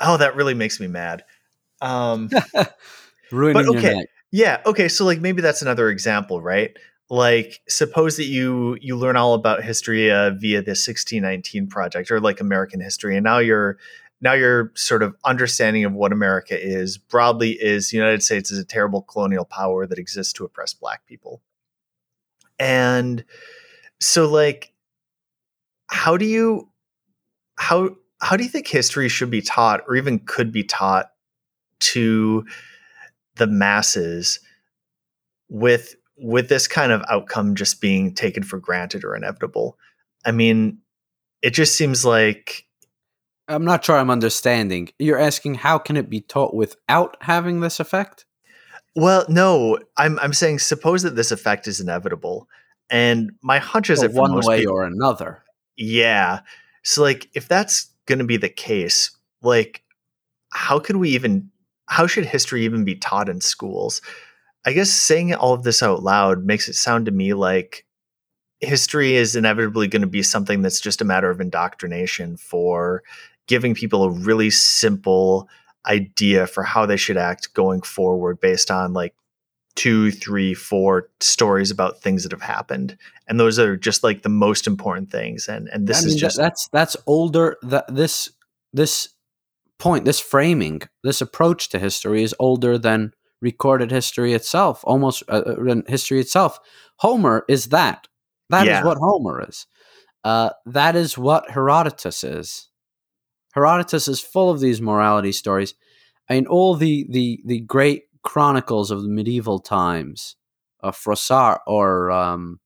Oh, that really makes me mad. Um, Ruining but okay, yeah, okay. So like maybe that's another example, right? like suppose that you you learn all about history uh, via the 1619 project or like american history and now you're now your sort of understanding of what america is broadly is the united states is a terrible colonial power that exists to oppress black people and so like how do you how how do you think history should be taught or even could be taught to the masses with with this kind of outcome just being taken for granted or inevitable. I mean, it just seems like I'm not sure I'm understanding. You're asking how can it be taught without having this effect? Well, no, I'm I'm saying suppose that this effect is inevitable, and my hunch is that one way people, or another. Yeah, so like if that's going to be the case, like how could we even? How should history even be taught in schools? I guess saying all of this out loud makes it sound to me like history is inevitably going to be something that's just a matter of indoctrination for giving people a really simple idea for how they should act going forward based on like two, three, four stories about things that have happened, and those are just like the most important things. And and this I mean, is just that's that's older. That this this point, this framing, this approach to history is older than recorded history itself, almost uh, uh history itself. Homer is that. That yeah. is what Homer is. Uh, that is what Herodotus is. Herodotus is full of these morality stories. I mean, all the the the great chronicles of the medieval times, uh, Froissart or um,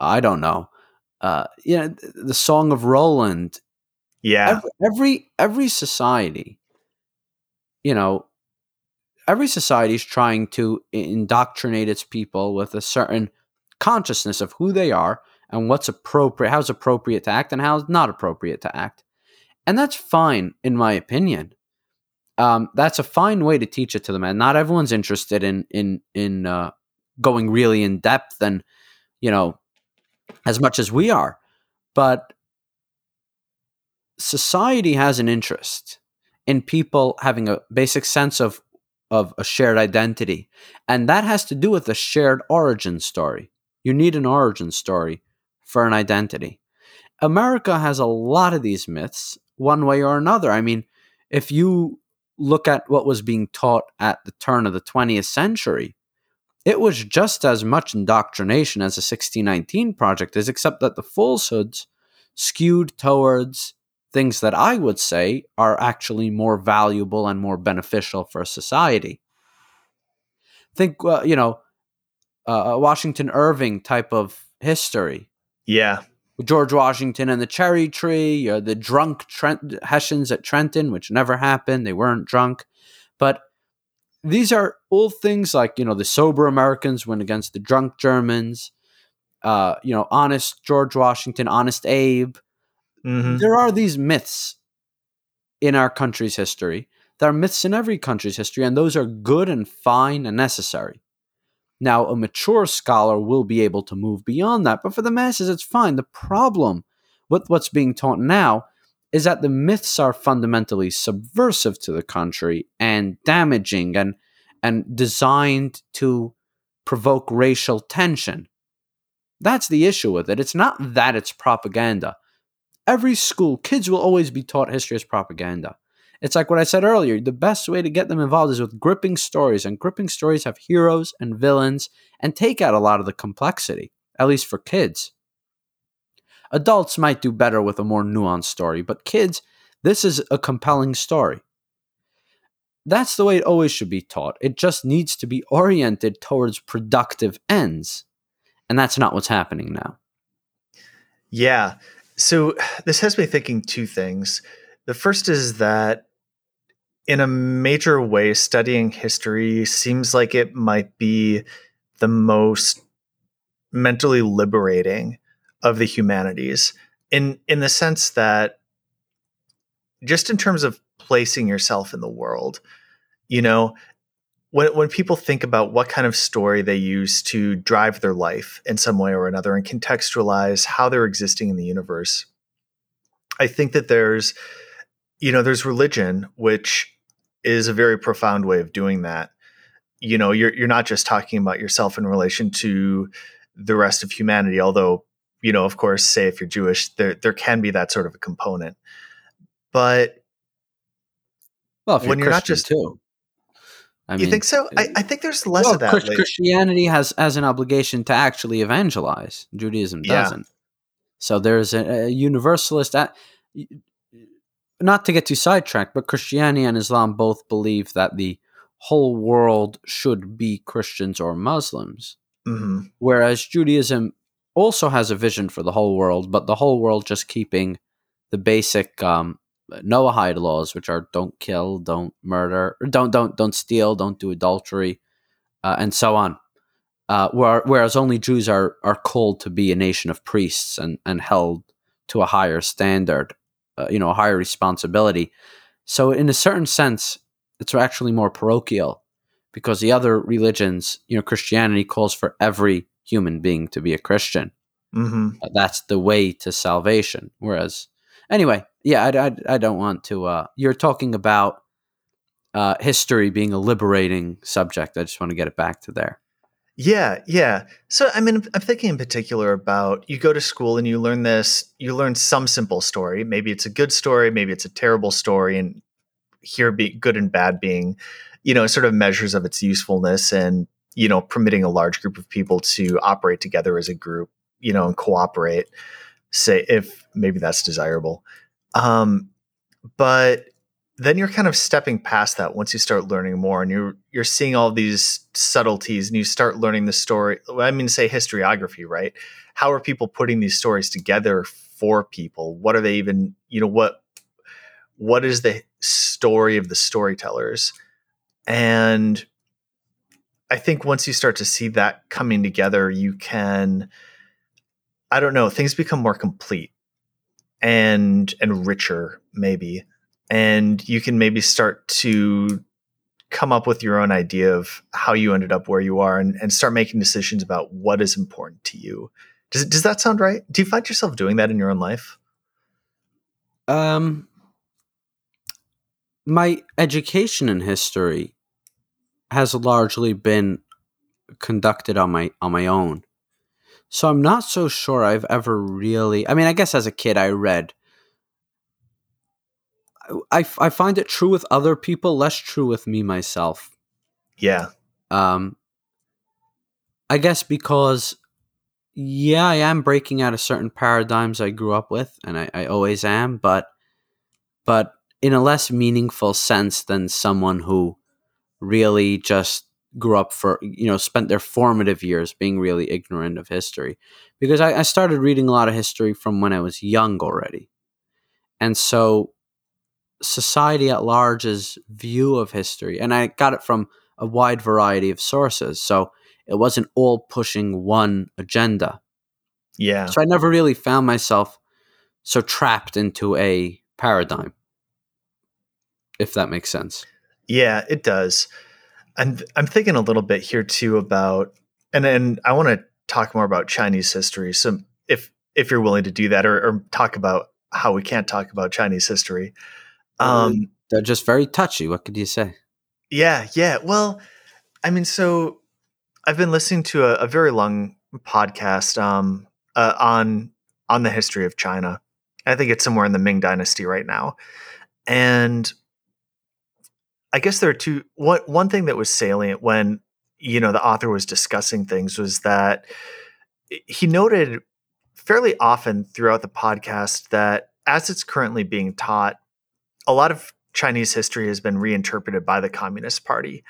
I don't know, uh, you know, the Song of Roland. Yeah, every every, every society, you know, every society is trying to indoctrinate its people with a certain consciousness of who they are and what's appropriate, how's appropriate to act and how's not appropriate to act. And that's fine, in my opinion. Um, that's a fine way to teach it to them. And not everyone's interested in in in uh, going really in depth and you know as much as we are, but society has an interest in people having a basic sense of of a shared identity. And that has to do with a shared origin story. You need an origin story for an identity. America has a lot of these myths, one way or another. I mean, if you look at what was being taught at the turn of the 20th century, it was just as much indoctrination as the 1619 project is, except that the falsehoods skewed towards things that I would say are actually more valuable and more beneficial for society. Think, uh, you know, uh, Washington Irving type of history. Yeah. George Washington and the cherry tree, or the drunk Trent- Hessians at Trenton, which never happened. They weren't drunk. But these are all things like you know the sober Americans went against the drunk Germans. Uh, you know, honest George Washington, honest Abe. hmm There are these myths in our country's history. There are myths in every country's history, and those are good and fine and necessary. Now, a mature scholar will be able to move beyond that, but for the masses, it's fine. The problem with what's being taught now is that the myths are fundamentally subversive to the country and damaging and and designed to provoke racial tension. That's the issue with it. It's not that it's propaganda. Every school, kids will always be taught history as propaganda. It's like what I said earlier. The best way to get them involved is with gripping stories, and gripping stories have heroes and villains and take out a lot of the complexity, at least for kids. Adults might do better with a more nuanced story, but kids, this is a compelling story. That's the way it always should be taught. It just needs to be oriented towards productive ends. And that's not what's happening now. Yeah. So this has me thinking two things. The first is that in a major way, studying history seems like it might be the most mentally liberating of the humanities in in the sense that just in terms of placing yourself in the world you know when when people think about what kind of story they use to drive their life in some way or another and contextualize how they're existing in the universe i think that there's you know there's religion which is a very profound way of doing that you know you're you're not just talking about yourself in relation to the rest of humanity although you know of course say if you're jewish there there can be that sort of a component but Well, if When you're you're not just- too. I you think so I, I think there's less well, of that Chris- Christianity has has an obligation to actually evangelize. Judaism doesn't. So there's a, a universalist. Not to get too sidetracked, but Christianity and Islam both believe that the whole world should be Christians or Muslims, Mhm. whereas Judaism also has a vision for the whole world, but the whole world just keeping the basic um, Noahide laws, which are don't kill, don't murder, don't don't don't steal, don't do adultery, uh, and so on. Uh, where, whereas only Jews are are called to be a nation of priests and and held to a higher standard, uh, you know, a higher responsibility. So in a certain sense, it's actually more parochial because the other religions, you know, Christianity calls for every human being to be a Christian. Mhm. Uh, That's the way to salvation. Whereas, anyway, yeah, I, I, I don't want to. Uh, you're talking about uh, history being a liberating subject. I just want to get it back to there. Yeah, yeah. So I mean, I'm thinking in particular about you go to school and you learn this. You learn some simple story. Maybe it's a good story. Maybe it's a terrible story. And here, be good and bad being, you know, sort of measures of its usefulness and you know, permitting a large group of people to operate together as a group, you know, and cooperate. Say if maybe that's desirable. Um, but then you're kind of stepping past that once you start learning more and you're you're seeing all these subtleties and you start learning the story i mean say historiography right? How are people putting these stories together for people? What are they even you know what what is the story of the storytellers? And i think once you start to see that coming together you can i don't know things become more complete and and richer maybe and you can maybe start to come up with your own idea of how you ended up where you are and, and start making decisions about what is important to you does, does that sound right do you find yourself doing that in your own life Um, my education in history has largely been conducted on my on my own. So I'm not so sure I've ever really. I mean, I guess as a kid I read. I, I find it true with other people, less true with me myself. yeah Um, I guess because, yeah, I am breaking out of certain paradigms I grew up with, and I, I always am, but, but in a less meaningful sense than someone who really just grew up for, you know, spent their formative years being really ignorant of history. Because I, I started reading a lot of history from when I was young already. And so society at large's view of history, and I got it from a wide variety of sources. So it wasn't all pushing one agenda. Yeah. So I never really found myself so trapped into a paradigm, if that makes sense. Yeah, it does. And I'm thinking a little bit here too about, and and I want to talk more about Chinese history. So if if you're willing to do that, or, or talk about how we can't talk about Chinese history, um, they're just very touchy. What could you say? Yeah, yeah. Well, I mean, so I've been listening to a, a very long podcast um, uh, on on the history of China. I think it's somewhere in the Ming Dynasty right now, and I guess there are two. One one thing that was salient when you know the author was discussing things was that he noted fairly often throughout the podcast that as it's currently being taught, a lot of Chinese history has been reinterpreted by the Communist Party.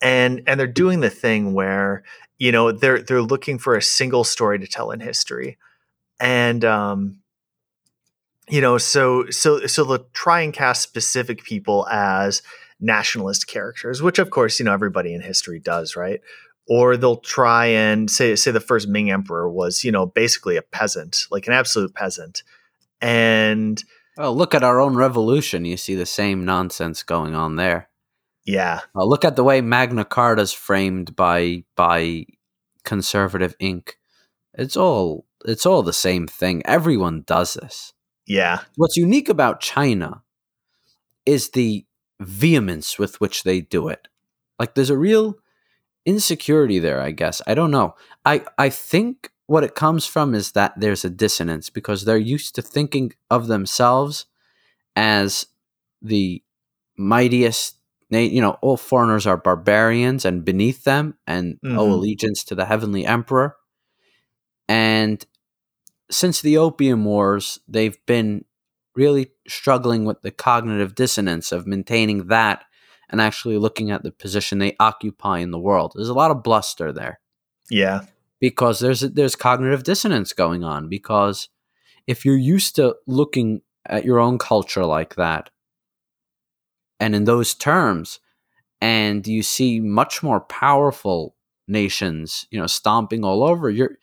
And and they're doing the thing where, you know, they're they're looking for a single story to tell in history. And um you know, so so so they'll try and cast specific people as nationalist characters, which of course, you know, everybody in history does, right? Or they'll try and say say the first Ming emperor was, you know, basically a peasant, like an absolute peasant. And well, look at our own revolution. You see the same nonsense going on there. Yeah. Well, look at the way Magna Carta is framed by by conservative ink. It's all it's all the same thing. Everyone does this. Yeah. What's unique about China is the vehemence with which they do it. Like there's a real insecurity there, I guess. I don't know. I I think what it comes from is that there's a dissonance because they're used to thinking of themselves as the mightiest you know all foreigners are barbarians and beneath them and mm-hmm. owe allegiance to the heavenly emperor. And since the opium wars they've been really struggling with the cognitive dissonance of maintaining that and actually looking at the position they occupy in the world. There's a lot of bluster there. Yeah because there's there's cognitive dissonance going on because if you're used to looking at your own culture like that and in those terms and you see much more powerful nations you know stomping all over you're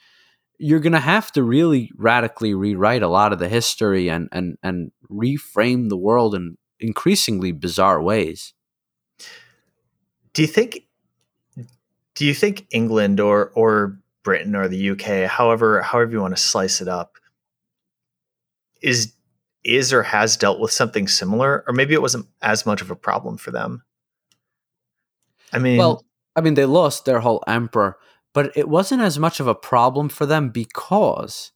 you're going to have to really radically rewrite a lot of the history and and and reframe the world in increasingly bizarre ways. Do you think do you think England or or Britain or the UK, however however you want to slice it up, is is or has dealt with something similar, or maybe it wasn't as much of a problem for them. I mean, well, I mean, they lost their whole emperor, but it wasn't as much of a problem for them because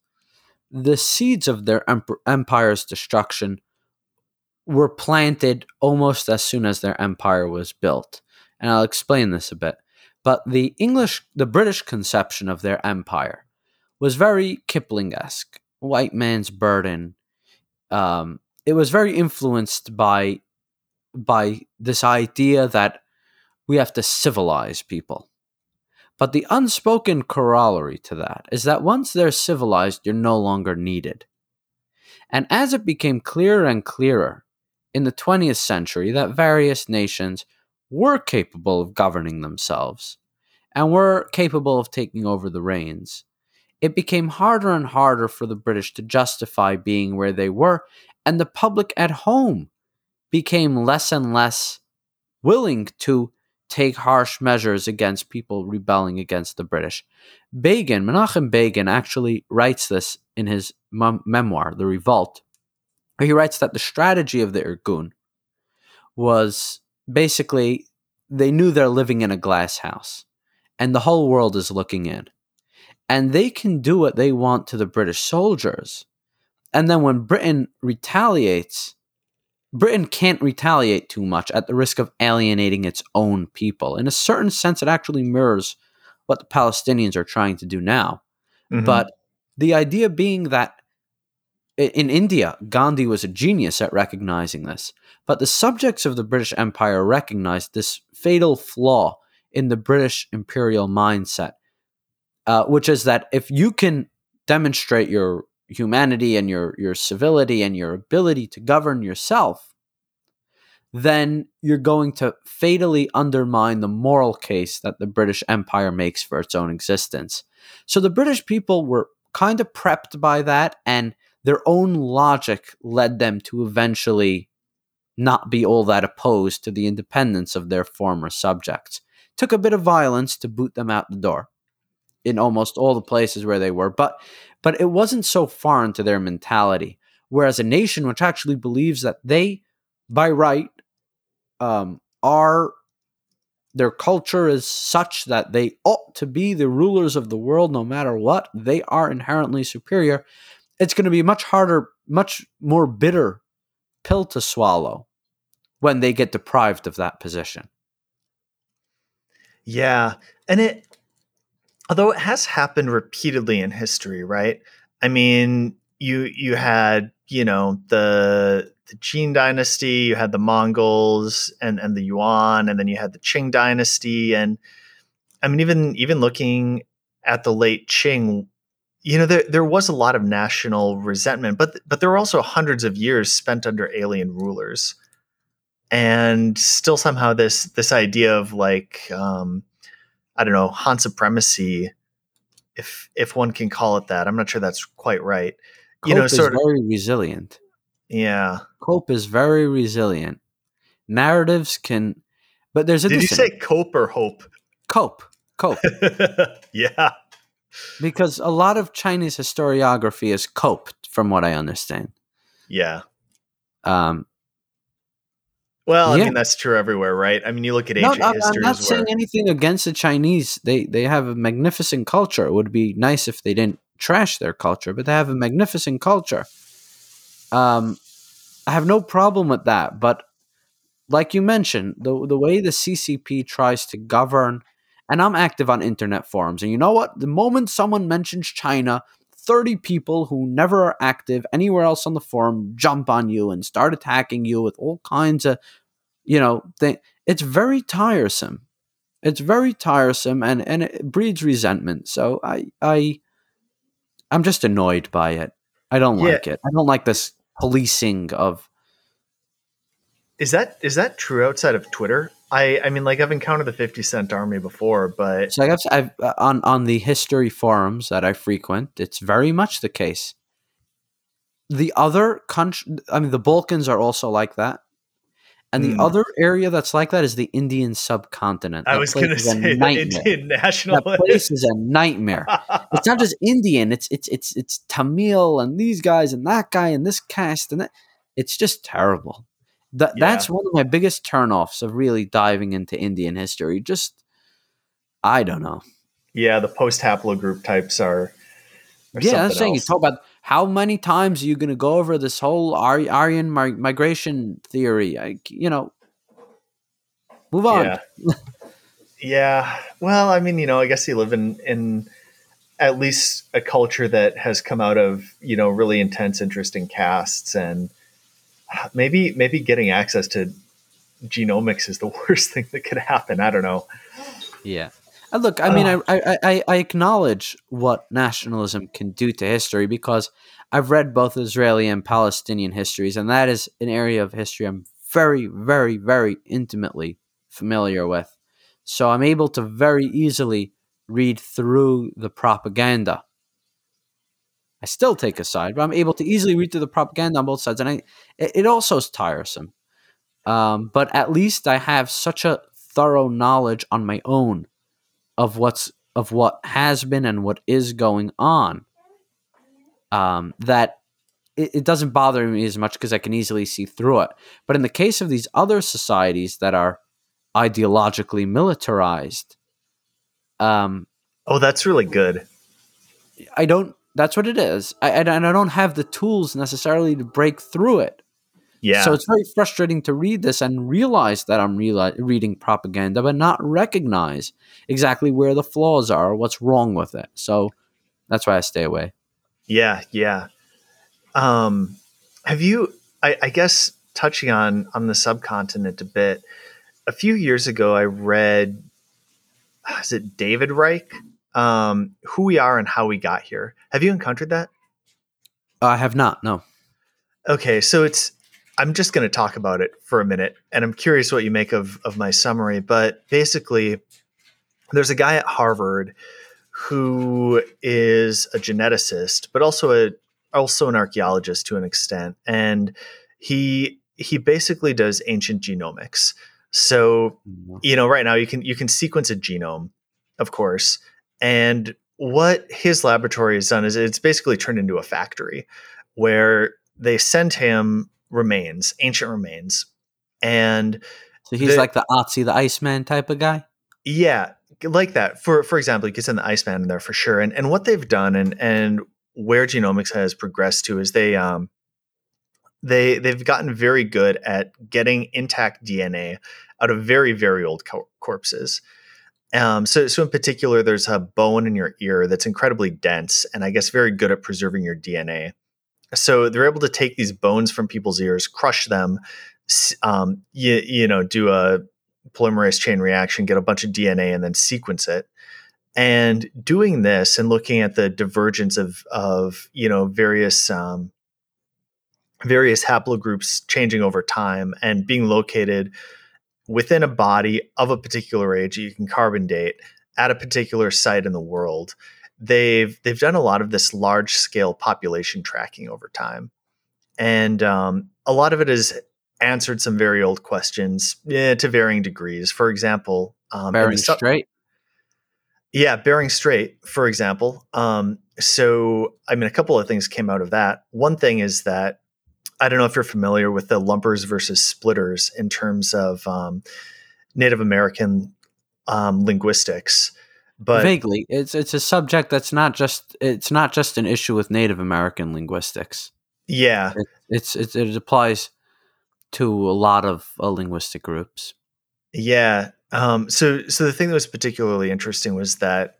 the seeds of their empire's destruction were planted almost as soon as their empire was built. And I'll explain this a bit. But the English, the British conception of their empire was very Kipling esque, white man's burden. Um, it was very influenced by by this idea that we have to civilize people. But the unspoken corollary to that is that once they're civilized, you're no longer needed. And as it became clearer and clearer in the 20th century that various nations were capable of governing themselves and were capable of taking over the reins. It became harder and harder for the British to justify being where they were, and the public at home became less and less willing to take harsh measures against people rebelling against the British. Begin, Menachem Begin, actually writes this in his mem- memoir, The Revolt, he writes that the strategy of the Irgun was basically they knew they're living in a glass house and the whole world is looking in. And they can do what they want to the British soldiers. And then when Britain retaliates, Britain can't retaliate too much at the risk of alienating its own people. In a certain sense, it actually mirrors what the Palestinians are trying to do now. Mm-hmm. But the idea being that in India, Gandhi was a genius at recognizing this. But the subjects of the British Empire recognized this fatal flaw in the British imperial mindset, uh, which is that if you can demonstrate your humanity and your, your civility and your ability to govern yourself, then you're going to fatally undermine the moral case that the British Empire makes for its own existence. So the British people were kind of prepped by that, and their own logic led them to eventually not be all that opposed to the independence of their former subjects. Took a bit of violence to boot them out the door in almost all the places where they were, but but it wasn't so foreign to their mentality. Whereas a nation which actually believes that they, by right, um, are their culture is such that they ought to be the rulers of the world no matter what, they are inherently superior. It's going to be much harder, much more bitter pill to swallow when they get deprived of that position. Yeah. And it, although it has happened repeatedly in history, right? I mean, you you had you know the the Qin dynasty, you had the Mongols and and the Yuan, and then you had the Qing dynasty, and I mean even even looking at the late Qing, you know there there was a lot of national resentment, but but there were also hundreds of years spent under alien rulers, and still somehow this this idea of like um, I don't know Han supremacy, if if one can call it that. I'm not sure that's quite right. Cope you know, sort of very resilient. Yeah, Cope is very resilient. Narratives can, but there's a. Did you say cope or hope? Cope, cope. yeah, because a lot of Chinese historiography is coped, from what I understand. Yeah. Um, well, yeah. I mean that's true everywhere, right? I mean, you look at ancient no, history. I'm not saying anything against the Chinese. They they have a magnificent culture. It would be nice if they didn't trash their culture, but they have a magnificent culture. Um, I have no problem with that, but like you mentioned, the the way the CCP tries to govern, and I'm active on internet forums, and you know what? The moment someone mentions China, 30 people who never are active anywhere else on the forum jump on you and start attacking you with all kinds of you know, they, it's very tiresome. It's very tiresome and, and it breeds resentment. So I I I'm just annoyed by it. I don't yeah. like it. I don't like this policing of Is that is that true outside of Twitter? I I mean like I've encountered the 50 cent army before, but So I guess I've uh, on on the history forums that I frequent, it's very much the case. The other country I mean the Balkans are also like that. And the mm. other area that's like that is the Indian subcontinent. That I was going to say Indian national. That place is a nightmare. it's not just Indian. It's it's it's it's Tamil and these guys and that guy and this caste and that. It's just terrible. That yeah. that's one of my biggest turnoffs of really diving into Indian history. Just I don't know. Yeah, the post haplogroup types are. yeah, I'm saying you talk about how many times are you going to go over this whole Aryan migration theory? I, you know, move on. Yeah. yeah. Well, I mean, you know, I guess you live in in at least a culture that has come out of you know really intense, interesting castes, and maybe maybe getting access to genomics is the worst thing that could happen. I don't know. Yeah. Uh, look, I mean, I, I, I acknowledge what nationalism can do to history because I've read both Israeli and Palestinian histories, and that is an area of history I'm very, very, very intimately familiar with. So I'm able to very easily read through the propaganda. I still take a side, but I'm able to easily read through the propaganda on both sides, and I, it, it also is tiresome. Um, but at least I have such a thorough knowledge on my own of what's of what has been and what is going on um, that it, it doesn't bother me as much because I can easily see through it. But in the case of these other societies that are ideologically militarized, um, oh, that's really good. I don't. That's what it is. I, and I don't have the tools necessarily to break through it. Yeah. So it's very frustrating to read this and realize that I'm re- reading propaganda, but not recognize exactly where the flaws are what's wrong with it. So that's why I stay away. Yeah, yeah. Um, have you? I, I guess touching on on the subcontinent a bit. A few years ago, I read. Is it David Reich? Um, Who we are and how we got here. Have you encountered that? I have not. No. Okay, so it's I'm just going to talk about it for a minute, and I'm curious what you make of of my summary. But basically, there's a guy at Harvard who is a geneticist, but also a also an archaeologist to an extent, and he he basically does ancient genomics. So Mm-hmm. you know, right now you can you can sequence a genome, of course, and what his laboratory has done is it's basically turned into a factory where they send him remains, ancient remains, and So he's The- like the Otzi, the Iceman type of guy. yeah, like that. For for example, you could send the Iceman in there for sure. And and what they've done and and where genomics has progressed to is they um they they've gotten very good at getting intact DNA out of very very old co- corpses. Um, so so in particular, there's a bone in your ear that's incredibly dense and I guess very good at preserving your DNA. So they're able to take these bones from people's ears, crush them, um, you, you know, do a polymerase chain reaction, get a bunch of DNA, and then sequence it. And doing this and looking at the divergence of of you know various um, various haplogroups changing over time and being located within a body of a particular age you can carbon date at a particular site in the world. They've they've done a lot of this large scale population tracking over time, and um, a lot of it has answered some very old questions eh, to varying degrees. For example, um, in the Bering Strait. yeah, Bering Strait, for example. Um, so, I mean, a couple of things came out of that. One thing is that I don't know if you're familiar with the lumpers versus splitters in terms of um, Native American um, linguistics, but Vaguely, it's it's a subject that's not just it's not just an issue with Native American linguistics. yeah, It's it, it applies to a lot of uh, linguistic groups. Yeah. Um, so, so the thing that was particularly interesting was that,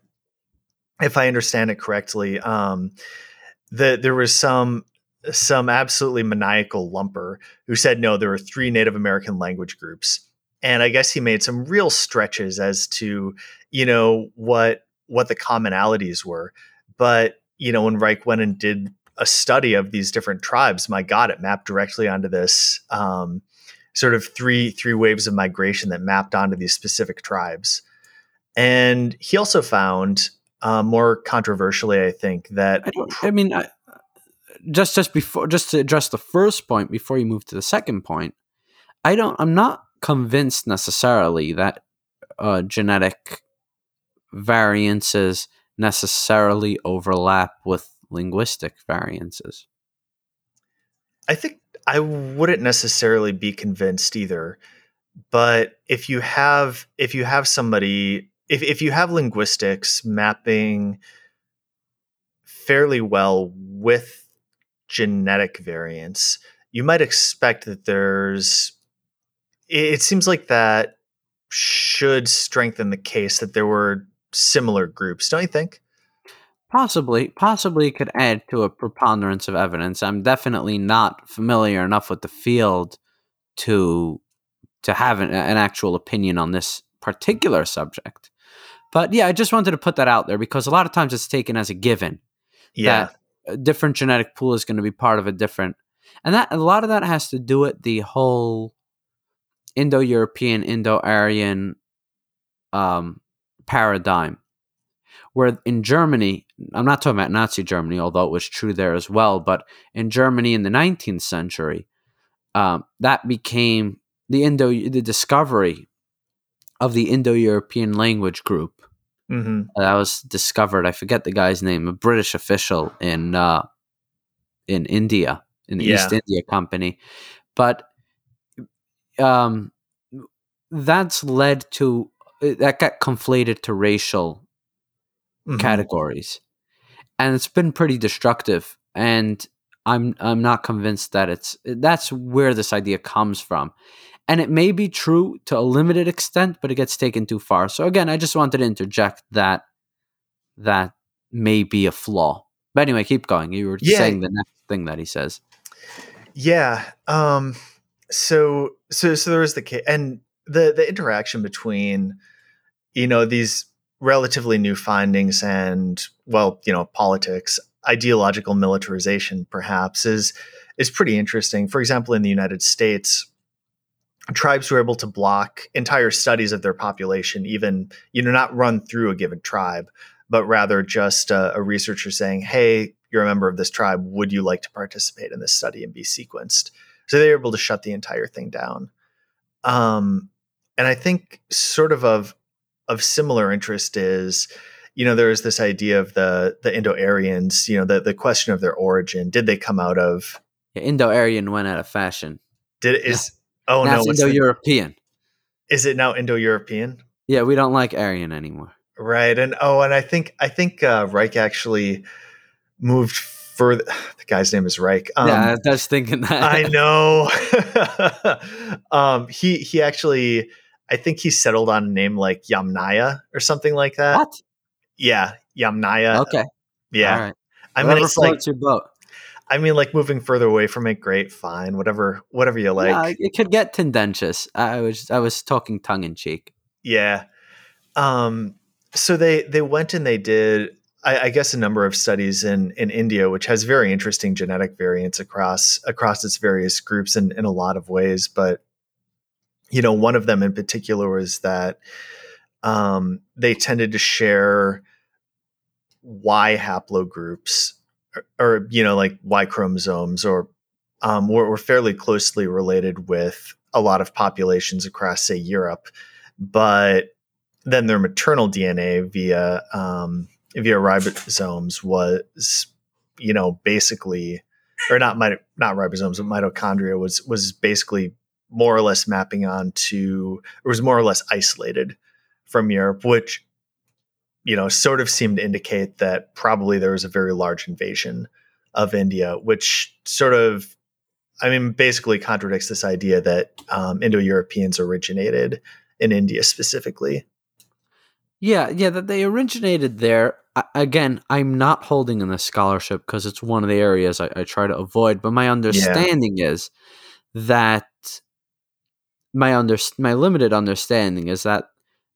if I understand it correctly, um, that there was some some absolutely maniacal lumper who said no, there were three Native American language groups, and I guess he made some real stretches as to you know what what the commonalities were. But you know, when Reich went and did a study of these different tribes, my God, it mapped directly onto this. Um, sort of three three waves of migration that mapped onto these specific tribes. And he also found, uh, more controversially, I think that I, I mean, I, just just before just to address the first point before you move to the second point, I don't. I'm not convinced necessarily that uh, genetic variances necessarily overlap with linguistic variances. I think I wouldn't necessarily be convinced either. But if you have if you have somebody if, if you have linguistics mapping fairly well with genetic variants, you might expect that there's it seems like that should strengthen the case that there were similar groups, don't you think? Possibly, possibly could add to a preponderance of evidence. I'm definitely not familiar enough with the field to to have an, an actual opinion on this particular subject. But yeah, I just wanted to put that out there because a lot of times it's taken as a given Yeah. that a different genetic pool is going to be part of a different, and that a lot of that has to do with the whole Indo-European, Indo-Aryan um, paradigm where in Germany, I'm not talking about Nazi Germany, although it was true there as well, but in Germany in the 19th century, um, that became the Indo the discovery of the Indo-European language group hmm that was discovered. I forget the guy's name, a British official in uh, in India in the Yeah. East India Company, but um, that's led to that got conflated to racial Mhm. categories and it's been pretty destructive and i'm i'm not convinced that it's that's where this idea comes from and it may be true to a limited extent but it gets taken too far so again i just wanted to interject that that may be a flaw but anyway keep going you were Yeah. saying the next thing that he says Yeah. Um, so so so there was the case, and the the interaction between you know these relatively new findings and well you know politics ideological militarization perhaps is is pretty interesting. For example, in the United States, tribes were able to block entire studies of their population, even you know not run through a given tribe, but rather just a, a researcher saying, "Hey, you're a member of this tribe. Would you like to participate in this study and be sequenced?" So they were able to shut the entire thing down. Um, and I think sort of of of similar interest is you know there is this idea of the the indo-aryans you know the, the question of their origin did they come out of yeah, indo-aryan went out of fashion did it is oh now no indo-european the, is it now indo-european yeah we don't like aryan anymore right and oh and i think i think uh, reich actually moved further the guy's name is reich um, yeah i was thinking that i know um he he actually I think he settled on a name like Yamnaya or something like that. What? Yeah, Yamnaya. Okay. Yeah. All right. I Whatever mean, it's like your boat. I mean, like moving further away from it, great, fine, whatever, whatever you like. Yeah, it could get tendentious. I was, I was talking tongue in cheek. Yeah. Um. So they they went and they did, I, I guess, a number of studies in in India, which has very interesting genetic variants across across its various groups in in a lot of ways. But you know, one of them in particular was that um, they tended to share Y haplogroups or, or, you know, like Y chromosomes or um, were, were fairly closely related with a lot of populations across, say, Europe. But then their maternal DNA via um, via ribosomes was, you know, basically, or not mit- not ribosomes, but mitochondria was was basically more or less mapping on to, it was more or less isolated from Europe, which, you know, sort of seemed to indicate that probably there was a very large invasion of India, which sort of, I mean, basically contradicts this idea that um, Indo Europeans originated in India specifically. Yeah, yeah, that they originated there. I, again, I'm not holding in the scholarship because it's one of the areas I, I, try to avoid. But my understanding yeah. is that my under my limited understanding is that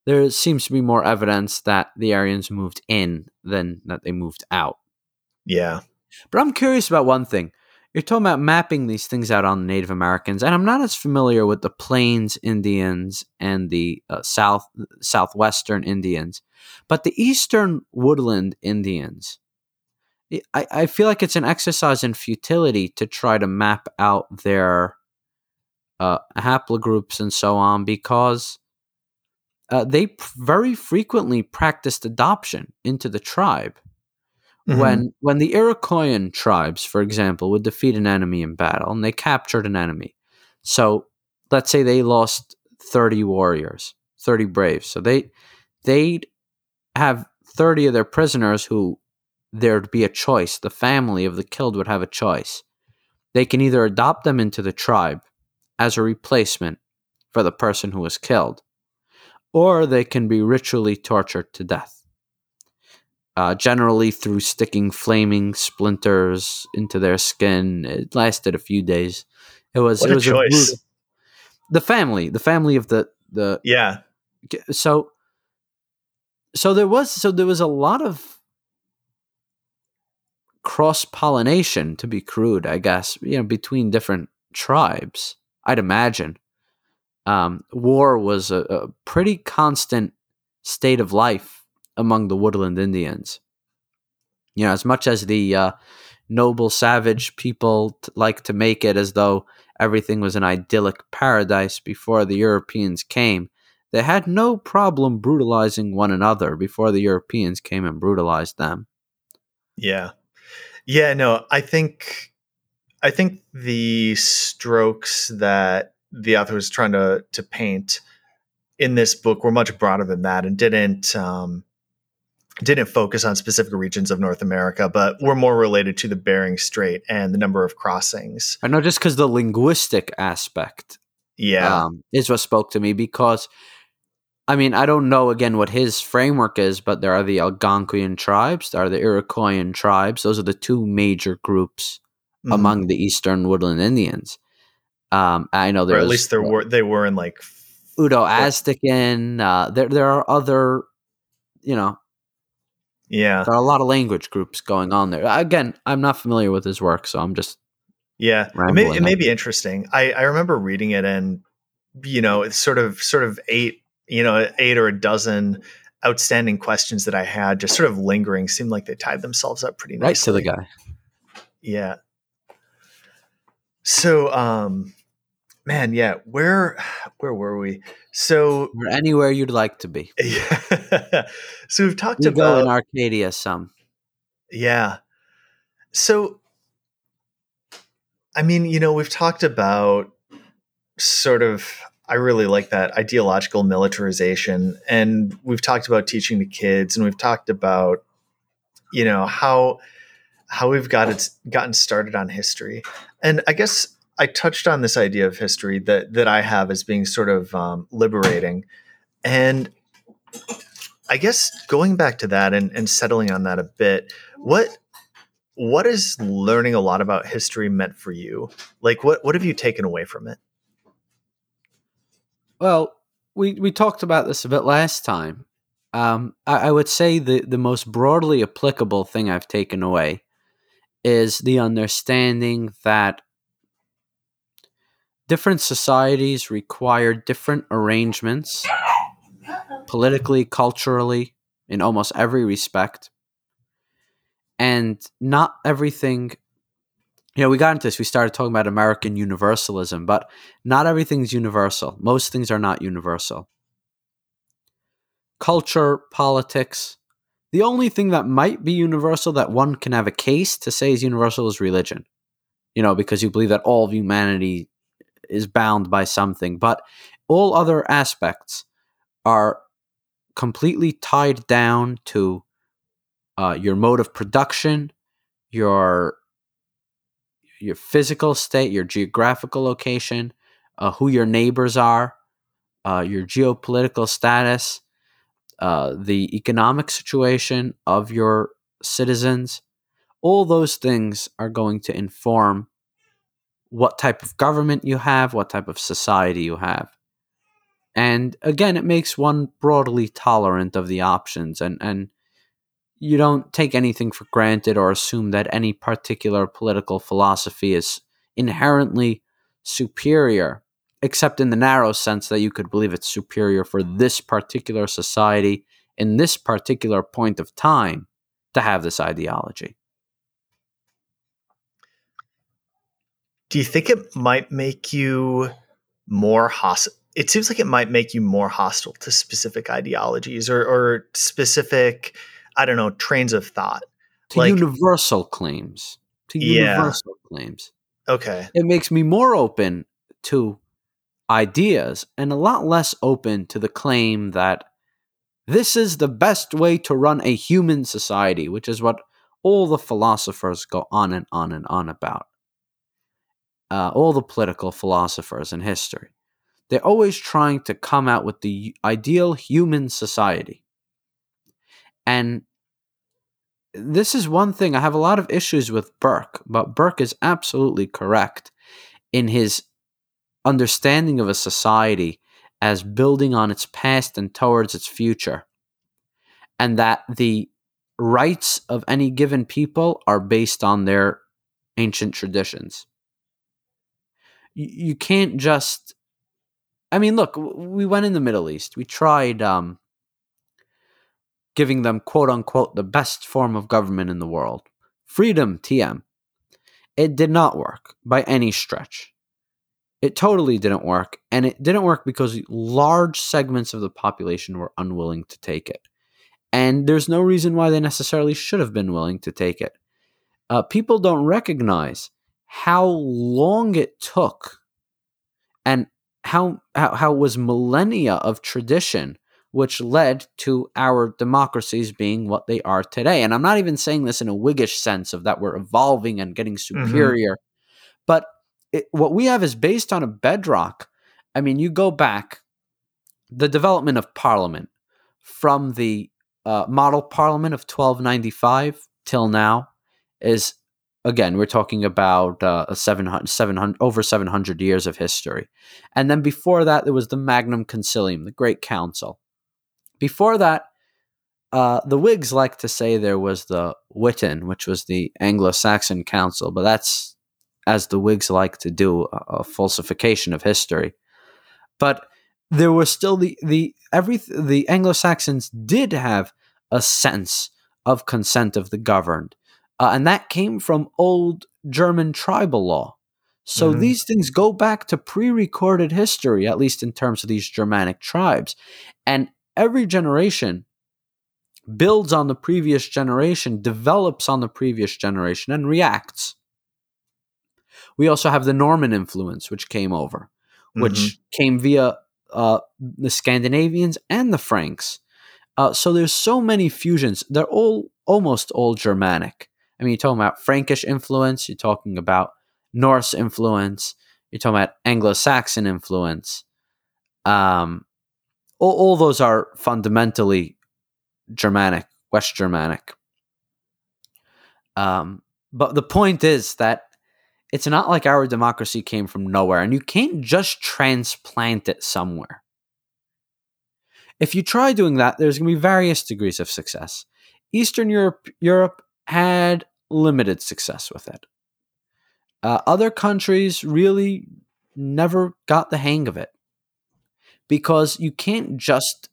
there seems to be more evidence that the Aryans moved in than that they moved out. Yeah. But I'm curious about one thing. You're talking about mapping these things out on Native Americans, and I'm not as familiar with the Plains Indians and the uh, South Southwestern Indians, but the Eastern Woodland Indians. I, I feel like it's an exercise in futility to try to map out their uh, haplogroups and so on because uh, they p- very frequently practiced adoption into the tribe. Mm-hmm. When when the Iroquoian tribes, for example, would defeat an enemy in battle and they captured an enemy, so let's say they lost thirty warriors, thirty braves, so they they'd have thirty of their prisoners who there'd be a choice. The family of the killed would have a choice. They can either adopt them into the tribe as a replacement for the person who was killed, or they can be ritually tortured to death. Uh, generally, through sticking flaming splinters into their skin. It lasted a few days. It was what it was a choice. A the family, the family of the the yeah. So so there was so there was a lot of cross pollination to be crude, I guess, you know, between different tribes. I'd imagine. Um, war was a, a, pretty constant state of life among the woodland Indians. You know, as much as the uh, noble, savage people t- like to make it as though everything was an idyllic paradise before the Europeans came, they had no problem brutalizing one another before the Europeans came and brutalized them. Yeah. Yeah, no, I think I think the strokes that the author was trying to to paint in this book were much broader than that and didn't um, didn't focus on specific regions of North America, but were more related to the Bering Strait and the number of crossings. I know just because the linguistic aspect, yeah, um, is what spoke to me. Because, I mean, I don't know again what his framework is, but there are the Algonquian tribes, there are the Iroquoian tribes. Those are the two major groups mm-hmm. among the Eastern Woodland Indians. Um, I know there, or at least there were they were in like Uto-Aztecan. Uh, there there are other, you know, yeah, there are a lot of language groups going on there. Again, I'm not familiar with his work, so I'm just Yeah, it may, it may be interesting. I, I remember reading it, and you know, it's sort of sort of eight, you know, eight or a dozen outstanding questions that I had, just sort of lingering, seemed like they tied themselves up pretty nicely. Right to the guy. Yeah. So, um, man, yeah, where where were we? So, Or anywhere you'd like to be. yeah. so we've talked You go in about Arcadia some. yeah. So, I mean, you know, we've talked about sort of. I really like that ideological militarization, and we've talked about teaching the kids, and we've talked about, you know, how how we've got it gotten started on history, and I guess I touched on this idea of history that that I have as being sort of um, liberating, and I guess going back to that and, and settling on that a bit, what what is learning a lot about history meant for you? Like, what what have you taken away from it? Well, we we talked about this a bit last time. Um, I, I would say the the most broadly applicable thing I've taken away is the understanding that different societies require different arrangements politically, culturally, in almost every respect. And not everything, you know, we got into this, we started talking about American universalism, but not everything's universal. Most things are not universal. Culture, politics, the only thing that might be universal that one can have a case to say is universal is religion. You know, because you believe that all of humanity is bound by something, but all other aspects are completely tied down to uh, your mode of production, your your physical state, your geographical location, uh, who your neighbors are, uh, your geopolitical status, uh, the economic situation of your citizens. All those things are going to inform what type of government you have, what type of society you have. And again, it makes one broadly tolerant of the options and, and you don't take anything for granted or assume that any particular political philosophy is inherently superior, except in the narrow sense that you could believe it's superior for this particular society in this particular point of time to have this ideology. Do you think it might make you more hostile? It seems like it might make you more hostile to specific ideologies or, or specific, I don't know, trains of thought. To Like- universal claims. To Yeah. universal claims. Okay. It makes me more open to ideas and a lot less open to the claim that this is the best way to run a human society, which is what all the philosophers go on and on and on about. Uh, all the political philosophers in history. They're always trying to come out with the ideal human society. And this is one thing I have a lot of issues with Burke, but Burke is absolutely correct in his understanding of a society as building on its past and towards its future. And that the rights of any given people are based on their ancient traditions. You, you can't just. I mean, look, we went in the Middle East. We tried um, giving them, quote unquote, the best form of government in the world freedom, TM. It did not work by any stretch. It totally didn't work. And it didn't work because large segments of the population were unwilling to take it. And there's no reason why they necessarily should have been willing to take it. Uh, people don't recognize how long it took and how, how, how was millennia of tradition which led to our democracies being what they are today. And I'm not even saying this in a Whiggish sense of that we're evolving and getting superior, but it, what we have is based on a bedrock. I mean, you go back, the development of Parliament from the uh, model Parliament of 1295 till now is, again, we're talking about uh, 700, 700, over 700 years of history. And then before that, there was the Magnum Concilium, the Great Council. Before that, uh, the Whigs like to say there was the Witan, which was the Anglo Saxon Council, but that's as the Whigs like to do, a, a falsification of history. But there was still the the every the Anglo Saxons did have a sense of consent of the governed, uh, and that came from old German tribal law. So mm-hmm. these things go back to pre-recorded history, at least in terms of these Germanic tribes, and every generation builds on the previous generation, develops on the previous generation, and reacts. We also have the Norman influence, which came over, which mm-hmm. came via uh, the Scandinavians and the Franks. Uh, so there's so many fusions. They're all almost all Germanic. I mean, you're talking about Frankish influence. You're talking about Norse influence. You're talking about Anglo-Saxon influence. Um, all, all those are fundamentally Germanic, West Germanic. Um, but the point is that it's not like our democracy came from nowhere, and you can't just transplant it somewhere. If you try doing that, there's going to be various degrees of success. Eastern Europe, Europe had limited success with it. Uh, other countries really never got the hang of it because you can't just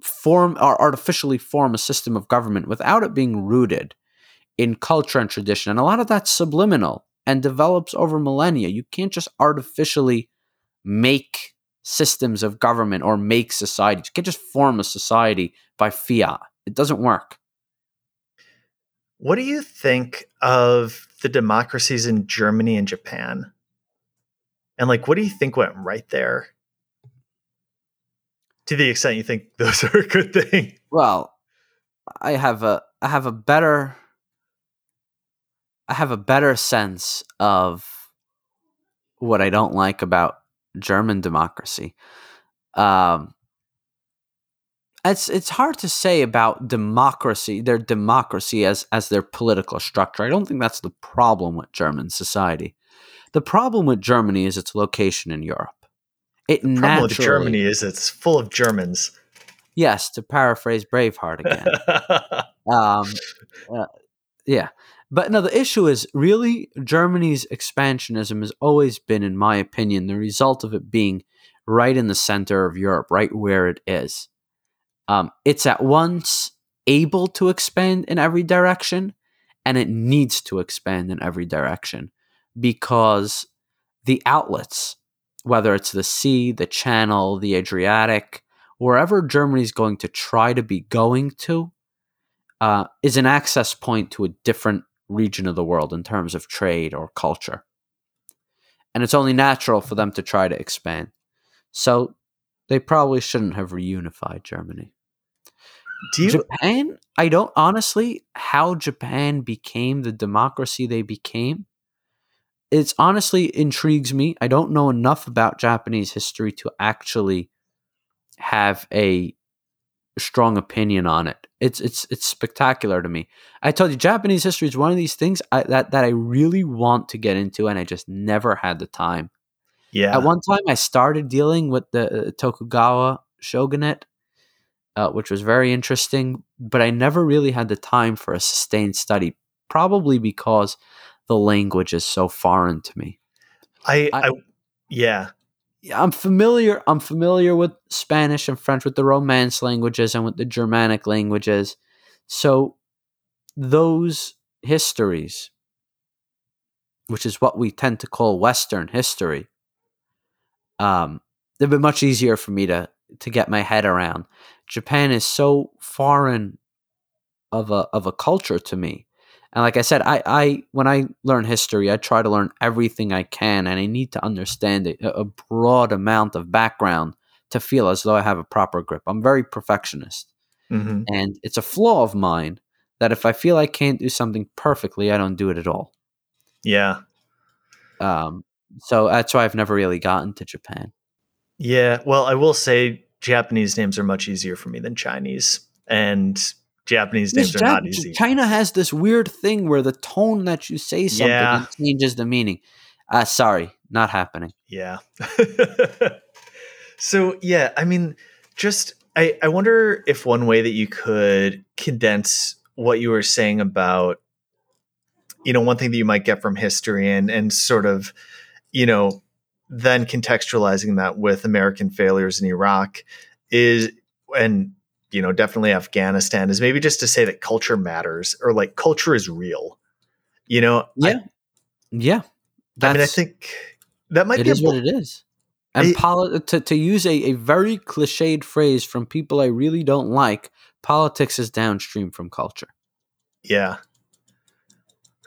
form or artificially form a system of government without it being rooted in culture and tradition. And a lot of that's subliminal and develops over millennia. You can't just artificially make systems of government or make society. You can't just form a society by fiat. It doesn't work. What do you think of the democracies in Germany and Japan? And like, what do you think went right there? To the extent you think those are a good thing. Well, I have a I have a better I have a better sense of what I don't like about German democracy. Um, it's it's hard to say about democracy, their democracy as as their political structure. I don't think that's the problem with German society. The problem with Germany is its location in Europe. It the problem with Germany is it's full of Germans. Yes, to paraphrase Braveheart again. um, uh, yeah, but no, the issue is really Germany's expansionism has always been, in my opinion, the result of it being right in the center of Europe, right where it is. Um, it's at once able to expand in every direction and it needs to expand in every direction because the outlets, whether it's the sea, the channel, the Adriatic, wherever Germany's going to try to be going to, uh, is an access point to a different region of the world in terms of trade or culture. And it's only natural for them to try to expand. So they probably shouldn't have reunified Germany. Do you, Japan, I don't honestly how Japan became the democracy they became. It's honestly intrigues me. I don't know enough about Japanese history to actually have a strong opinion on it. It's it's it's spectacular to me. I told you, Japanese history is one of these things I, that that I really want to get into, and I just never had the time. Yeah. At one time, I started dealing with the uh, Tokugawa shogunate, uh, which was very interesting, but I never really had the time for a sustained study. Probably because the language is so foreign to me. I, I, I yeah. I'm familiar. I'm familiar with Spanish and French, with the Romance languages and with the Germanic languages. So those histories, which is what we tend to call Western history, um, they've been much easier for me to to get my head around. Japan is so foreign of a of a culture to me and like I said, I, I when I learn history, I try to learn everything I can, and I need to understand a, a broad amount of background to feel as though I have a proper grip. I'm very perfectionist, mm-hmm. and it's a flaw of mine that if I feel I can't do something perfectly, I don't do it at all. Yeah. Um. So that's why I've never really gotten to Japan. Yeah. Well, I will say Japanese names are much easier for me than Chinese, and Japanese names are not easy. China has this weird thing where the tone that you say something yeah. changes the meaning. Uh, sorry, not happening. Yeah. so yeah, I mean, just I, I wonder if one way that you could condense what you were saying about you know, one thing that you might get from history and and sort of, you know, then contextualizing that with American failures in Iraq is and you know, definitely Afghanistan is maybe just to say that culture matters or like culture is real. You know, yeah, I, yeah. I mean, I think that might it be is a, what it is. And It- poli- to to use a, a very cliched phrase from people I really don't like, politics is downstream from culture. yeah.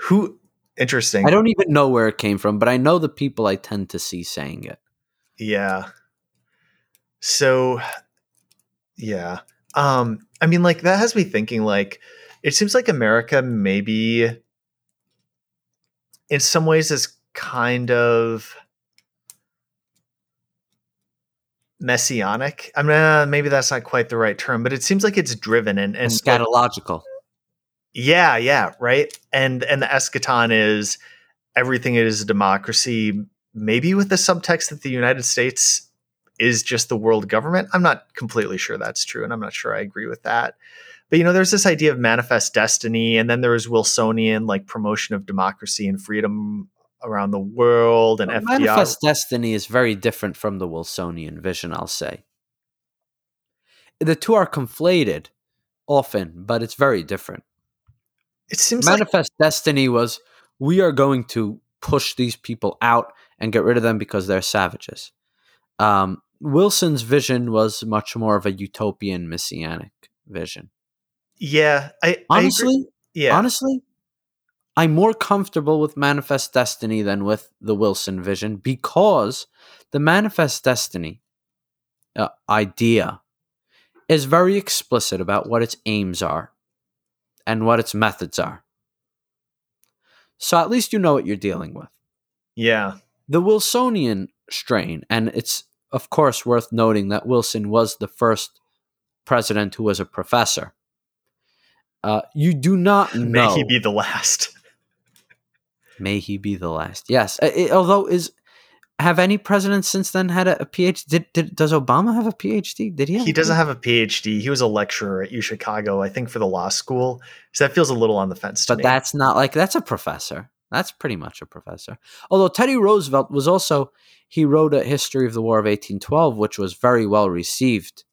Who interesting. I don't even know where it came from, but I know the people I tend to see saying it. Yeah. So yeah. Um I mean like that has me thinking like it seems like America maybe in some ways is kind of messianic. I mean uh, maybe that's not quite the right term, but it seems like it's driven and and like, Eschatological. Yeah, yeah, right. And and the eschaton is everything is a democracy, maybe with the subtext that the United States is just the world government. I'm not completely sure that's true, and I'm not sure I agree with that. But you know, there's this idea of manifest destiny, and then there was Wilsonian like promotion of democracy and freedom around the world, and Well, FDR. Manifest Destiny is very different from the Wilsonian vision, I'll say. The two are conflated often, but it's very different. It seems like Manifest Destiny was we are going to push these people out and get rid of them because they're savages. Um, Wilson's vision was much more of a utopian messianic vision. yeah. I I Honestly, yeah. honestly, I'm more comfortable with Manifest Destiny than with the Wilson vision because the Manifest Destiny uh, idea is very explicit about what its aims are and what its methods are. So at least you know what you're dealing with. yeah. The Wilsonian strain, and it's of course worth noting that Wilson was the first president who was a professor. Uh, you do not know. May he be the last. May he be the last. Yes. It- although is have any presidents since then had a, a PhD? Did, did does Obama have a PhD? Did he? Have he doesn't have a PhD. He was a lecturer at U Chicago, I think, for the law school. So that feels a little on the fence to But me. that's not like that's a professor. That's pretty much a professor. Although Teddy Roosevelt was also he wrote a history of the War of 1812, which was very well received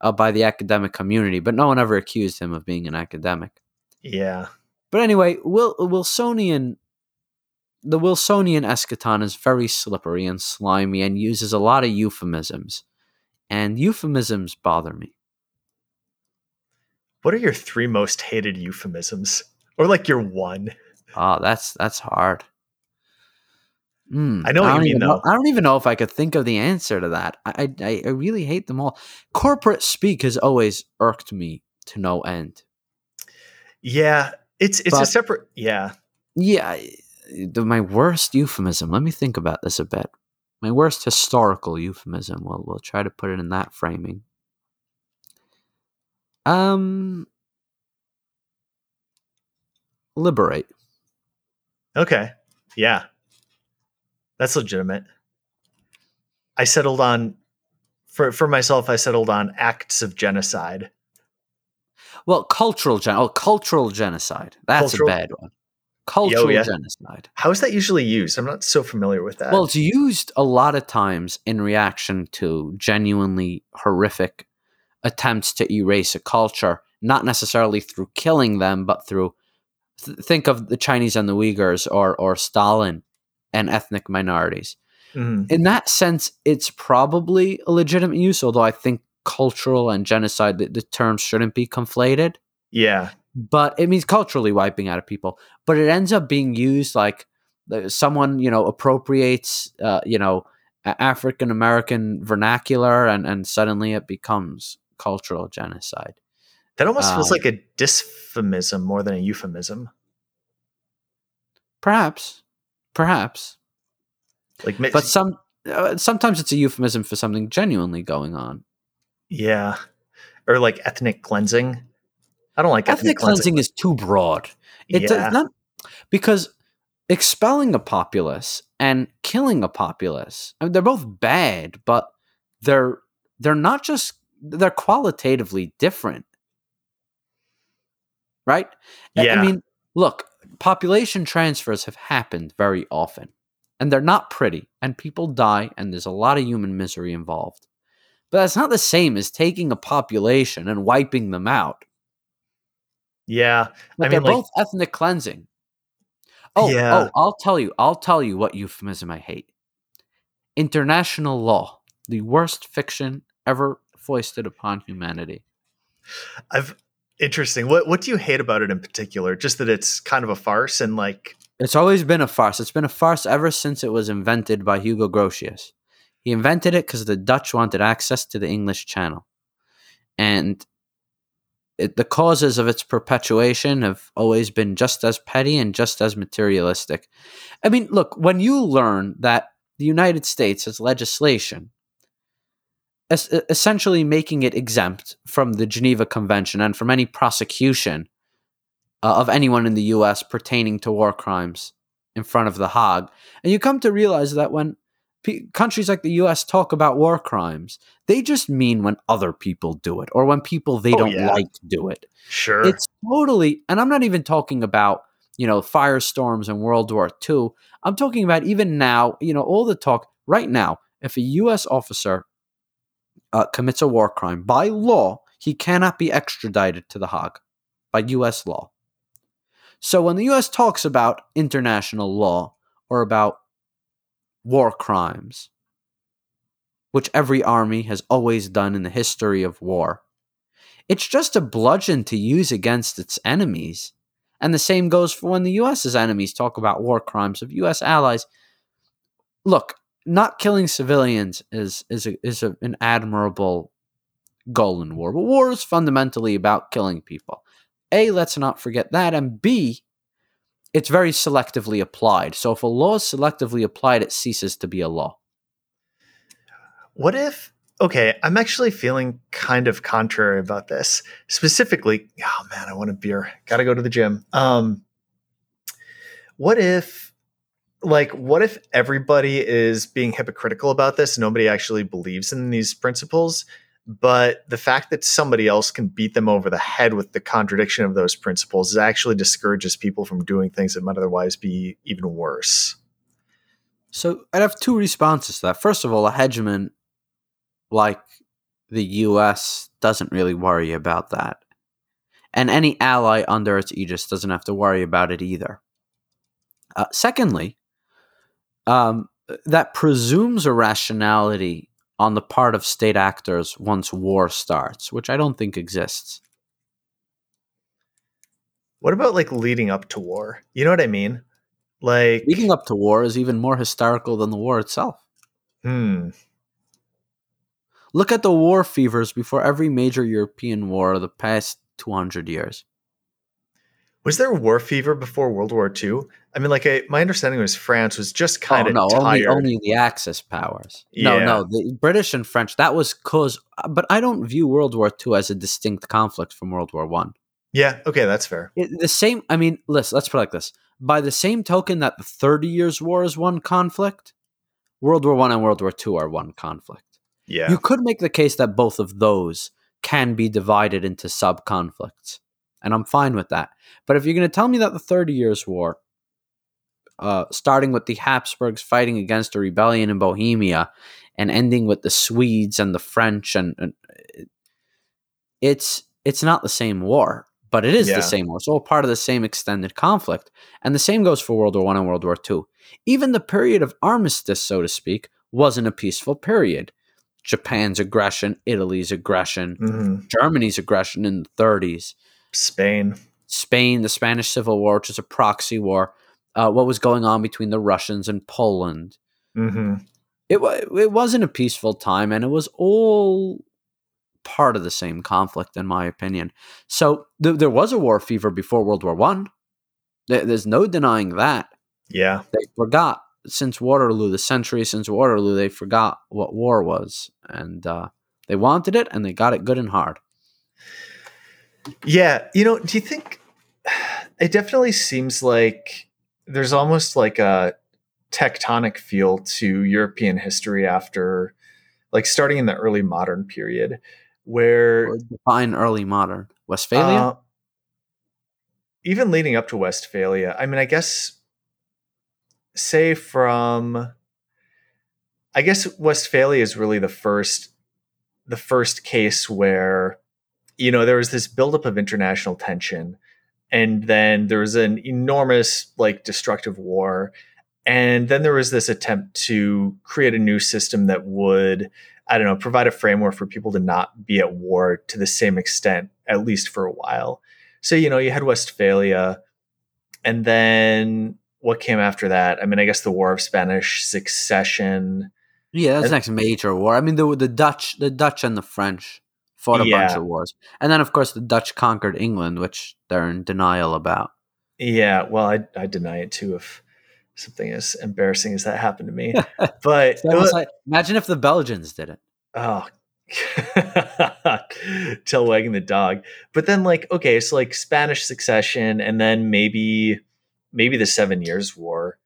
uh, by the academic community. But no one ever accused him of being an academic. yeah. But anyway, Wil- Wilsonian, the Wilsonian eschaton is very slippery and slimy and uses a lot of euphemisms, and euphemisms bother me. What are your three most hated euphemisms? Or like your one? Oh, that's that's hard. Hmm, I know what you mean, though. I don't even know if I could think of the answer to that. I, I I really hate them all. Corporate speak has always irked me to no end. Yeah. It's it's a separate yeah. Yeah, I- my worst euphemism. Let me think about this a bit. My worst historical euphemism. Well, we'll try to put it in that framing. Um, liberate. Okay. Yeah. That's legitimate. I settled on for for myself, I settled on acts of genocide. Well, cultural gen. Oh, cultural genocide. That's Cultural- a bad one. Cultural yeah. genocide. How is that usually used? I'm not so familiar with that. Well, it's used a lot of times in reaction to genuinely horrific attempts to erase a culture, not necessarily through killing them, but through th- think of the Chinese and the Uyghurs or or Stalin and ethnic minorities. Mhm. In that sense, it's probably a legitimate use, although I think cultural and genocide the, the terms shouldn't be conflated yeah. But it means culturally wiping out of people. But it ends up being used like someone you know appropriates uh, you know African American vernacular, and and suddenly it becomes cultural genocide. That almost feels Um, like a dysphemism more than a euphemism. Perhaps, perhaps, Like but some uh, sometimes it's a euphemism for something genuinely going on. yeah. Or like ethnic cleansing. I don't like ethnic, Ethnic cleansing is too broad. It yeah. not because expelling a populace and killing a populace, I mean, they're both bad, but they're they're not just they're qualitatively different, right? Yeah. I mean, look, population transfers have happened very often, and they're not pretty, and people die, and there's a lot of human misery involved. But that's not the same as taking a population and wiping them out. Yeah, But I they're mean, like, both ethnic cleansing. Oh, Yeah. oh, I'll tell you, I'll tell you what euphemism I hate. International law, the worst fiction ever foisted upon humanity. I've interesting. What what do you hate about it in particular? Just that it's kind of a farce and like, It's always been a farce. It's been a farce ever since it was invented by Hugo Grotius. He invented it because the Dutch wanted access to the English Channel. And it, the causes of its perpetuation have always been just as petty and just as materialistic. I mean, look, when you learn that the United States has legislation es- essentially making it exempt from the Geneva Convention and from any prosecution uh, of anyone in the US pertaining to war crimes in front of the Hague. And you come to realize that when pe countries like the US talk about war crimes, they just mean when other people do it or when people they Oh, don't yeah. like do it. sure, It's totally, and I'm not even talking about, you know, firestorms and World War II. I'm talking about even now, you know, all the talk right now. If a U.S. officer uh, commits a war crime, by law, he cannot be extradited to The Hague by U.S. law. So when the U.S. talks about international law or about war crimes, which every army has always done in the history of war, it's just a bludgeon to use against its enemies. And the same goes for when the US's enemies talk about war crimes of US allies. Look, not killing civilians is is a, is a, an admirable goal in war, but war is fundamentally about killing people. A, let's not forget that, and B, it's very selectively applied. So if a law is selectively applied, it ceases to be a law. What if? Okay, I'm actually feeling kind of contrary about this. Specifically, oh man, I want a beer. Got to go to the gym. Um, what if, like, what if everybody is being hypocritical about this? Nobody actually believes in these principles, but the fact that somebody else can beat them over the head with the contradiction of those principles actually discourages people from doing things that might otherwise be even worse. So I'd have two responses to that. First of all, a hegemon like the US doesn't really worry about that. And any ally under its aegis doesn't have to worry about it either. Uh, secondly, um, that presumes a rationality on the part of state actors once war starts, which I don't think exists. What about like leading up to war? You know what I mean? Like Leading up to war is even more hysterical than the war itself. Hmm. Look at the war fevers before every major European war of the past 200 years. Was there war fever before World War II? I mean, like I, my understanding was France was just kind oh, of no, tired. only only the Axis powers. No, Yeah. no, the British and French. That was cause, uh, but I don't view World War II as a distinct conflict from World War One. yeah, okay, that's fair. It, the same. I mean, listen. Let's put it like this: by the same token that the Thirty Years' War is one conflict, World War One and World War Two are one conflict. Yeah, You could make the case that both of those can be divided into sub conflicts, and I'm fine with that. But if you're going to tell me that the Thirty Years' War, uh, starting with the Habsburgs fighting against a rebellion in Bohemia, and ending with the Swedes and the French, and, and it's it's not the same war, but it is Yeah. the same war. It's all part of the same extended conflict, and the same goes for World War One and World War Two. Even the period of armistice, so to speak, wasn't a peaceful period. Japan's aggression, Italy's aggression, hmm Germany's aggression in the 30s, Spain. Spain, the Spanish Civil War, which is a proxy war, uh, what was going on between the Russians and Poland. hmm It, it wasn't a peaceful time, and it was all part of the same conflict, in my opinion. So th- there was a war fever before World War One. There- There's no denying that. Yeah, They forgot since Waterloo, the century since Waterloo, they forgot what war was, and uh, they wanted it, and they got it good and hard. Yeah. You know, do you think it definitely seems like there's almost like a tectonic feel to European history after, like, starting in the early modern period, where Or define early modern Westphalia. Uh, even leading up to Westphalia, I mean, I guess, say from, I guess Westphalia is really the first, the first case where, you know, there was this buildup of international tension, and then there was an enormous, like, destructive war, and then there was this attempt to create a new system that would, I don't know, provide a framework for people to not be at war to the same extent, at least for a while so you know you had Westphalia, and then what came after that? I mean, I guess the War of Spanish Succession. Yeah, that's and, next major war. I mean, the the Dutch, the Dutch and the French fought a yeah. bunch of wars, and then of course the Dutch conquered England, which they're in denial about. Yeah, well, I I deny it too if something as embarrassing as that happened to me. But was, like, imagine if the Belgians did it. Oh tail wagging the dog. But then like, okay, so like Spanish succession and then maybe maybe the Seven Years' War.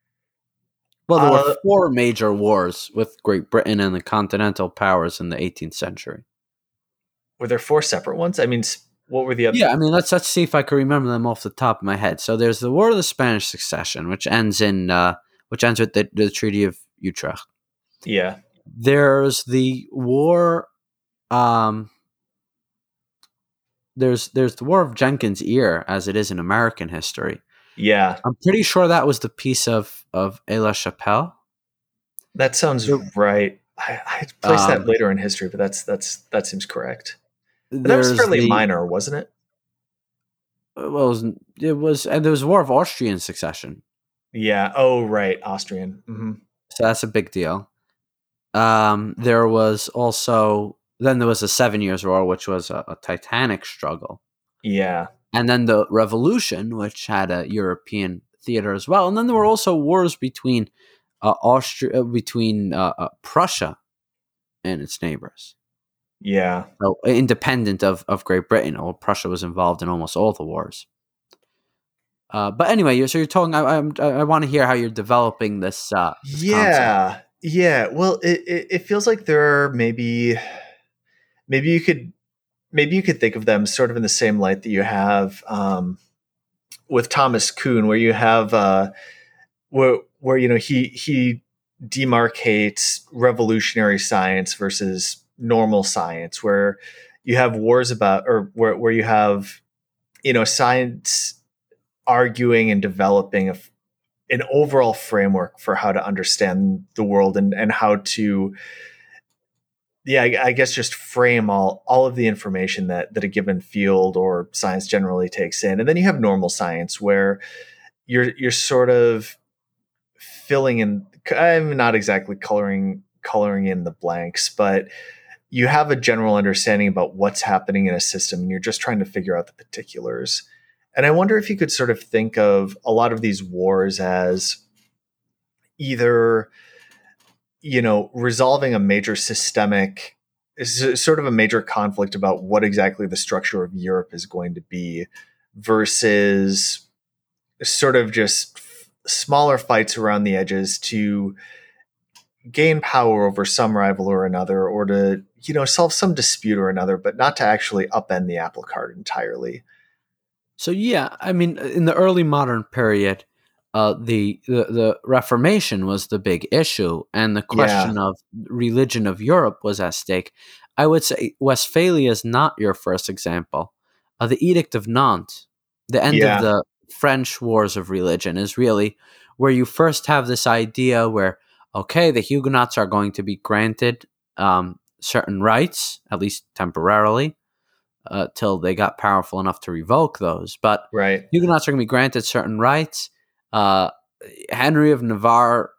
Well, there uh, were four major wars with Great Britain and the Continental powers in the 18th century. Were there four separate ones? I mean, what were the other? Yeah, I mean, let's let's see if I can remember them off the top of my head. So there's the War of the Spanish Succession, which ends in uh, which ends with the, the Treaty of Utrecht. Yeah. There's the War um, there's there's the War of Jenkins' Ear as it is in American history. Yeah, I'm pretty sure that was the peace of of Aix Chapelle. That sounds right. I, I placed um, that later in history, but that's that's that seems correct. That was fairly the, minor, wasn't it? Uh, well, it was, it was, and there was War of Austrian Succession. Yeah. Oh, right, Austrian. Mm-hmm. So that's a big deal. Um, there was also then there was the Seven Years' War, which was a, a titanic struggle. Yeah. And then the Revolution, which had a European theater as well. And then there were also wars between uh, Austria, uh, between uh, uh, Prussia and its neighbors. Yeah. So, independent of, of Great Britain, or Prussia was involved in almost all the wars. Uh, but anyway, so you're talking. I, I, I want to hear how you're developing this. Uh, this yeah, concept. yeah. Well, it, it, it feels like there are maybe maybe you could maybe you could think of them sort of in the same light that you have um, with Thomas Kuhn, where you have uh, where where you know he he demarcates revolutionary science versus normal science, where you have wars about or where where you have you know science arguing and developing a, an overall framework for how to understand the world and and how to yeah, I, I, guess just frame all all of the information that that a given field or science generally takes in, and then you have normal science where you're you're sort of filling in. I'm not exactly coloring coloring in the blanks, but you have a general understanding about what's happening in a system, and you're just trying to figure out the particulars. And I wonder if you could sort of think of a lot of these wars as either you know, resolving a major systemic sort of a major conflict about what exactly the structure of Europe is going to be versus sort of just smaller fights around the edges to gain power over some rival or another or to you know solve some dispute or another but not to actually upend the apple cart entirely so yeah i mean in the early modern period uh, the, the the Reformation was the big issue, and the question yeah. of religion of Europe was at stake. I would say Westphalia is not your first example. Uh, the Edict of Nantes, the end yeah. of the French wars of religion, is really where you first have this idea where okay, the Huguenots are going to be granted um, certain rights, at least temporarily, uh, till they got powerful enough to revoke those. But right. Huguenots are going to be granted certain rights uh, Henry of Navarre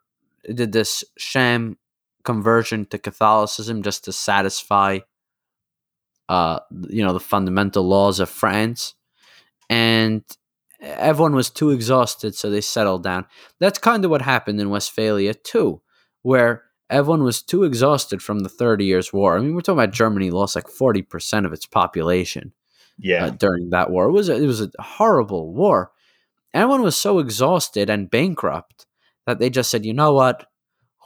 did this sham conversion to Catholicism just to satisfy, uh, you know, the fundamental laws of France, and everyone was too exhausted, so they settled down. That's kind of what happened in Westphalia too, where everyone was too exhausted from the Thirty Years' War. I mean, we're talking about Germany lost like forty percent of its population. Yeah, uh, during that war, it was a, it was a horrible war, everyone was so exhausted and bankrupt that they just said, you know what?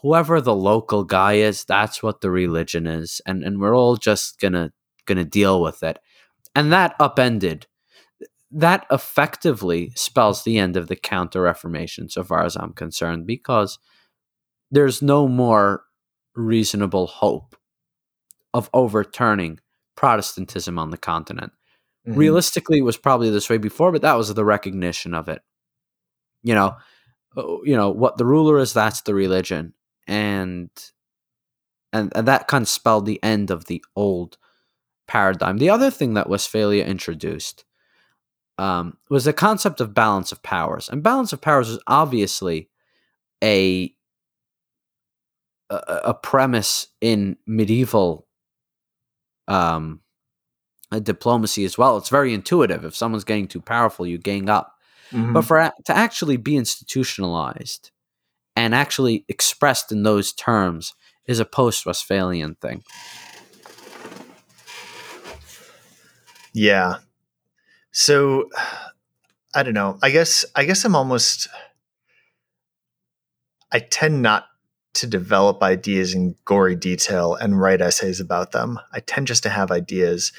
Whoever the local guy is, that's what the religion is. And and we're all just gonna gonna deal with it. And that upended that effectively spells the end of the Counter Reformation, so far as I'm concerned, because there's no more reasonable hope of overturning Protestantism on the continent. Mm-hmm. Realistically, it was probably this way before, but that was the recognition of it. You know, uh, you know what the ruler is. That's the religion, and and, and that kind of spelled the end of the old paradigm. The other thing that Westphalia introduced um, was the concept of balance of powers, and balance of powers is obviously a a, a premise in medieval um, diplomacy as well. It's very intuitive. If someone's getting too powerful, you gang up. Mm-hmm. But for to actually be institutionalized and actually expressed in those terms is a post Westphalian thing. Yeah. So I don't know. I guess I guess I'm almost I tend not to develop ideas in gory detail and write essays about them. I tend just to have ideas.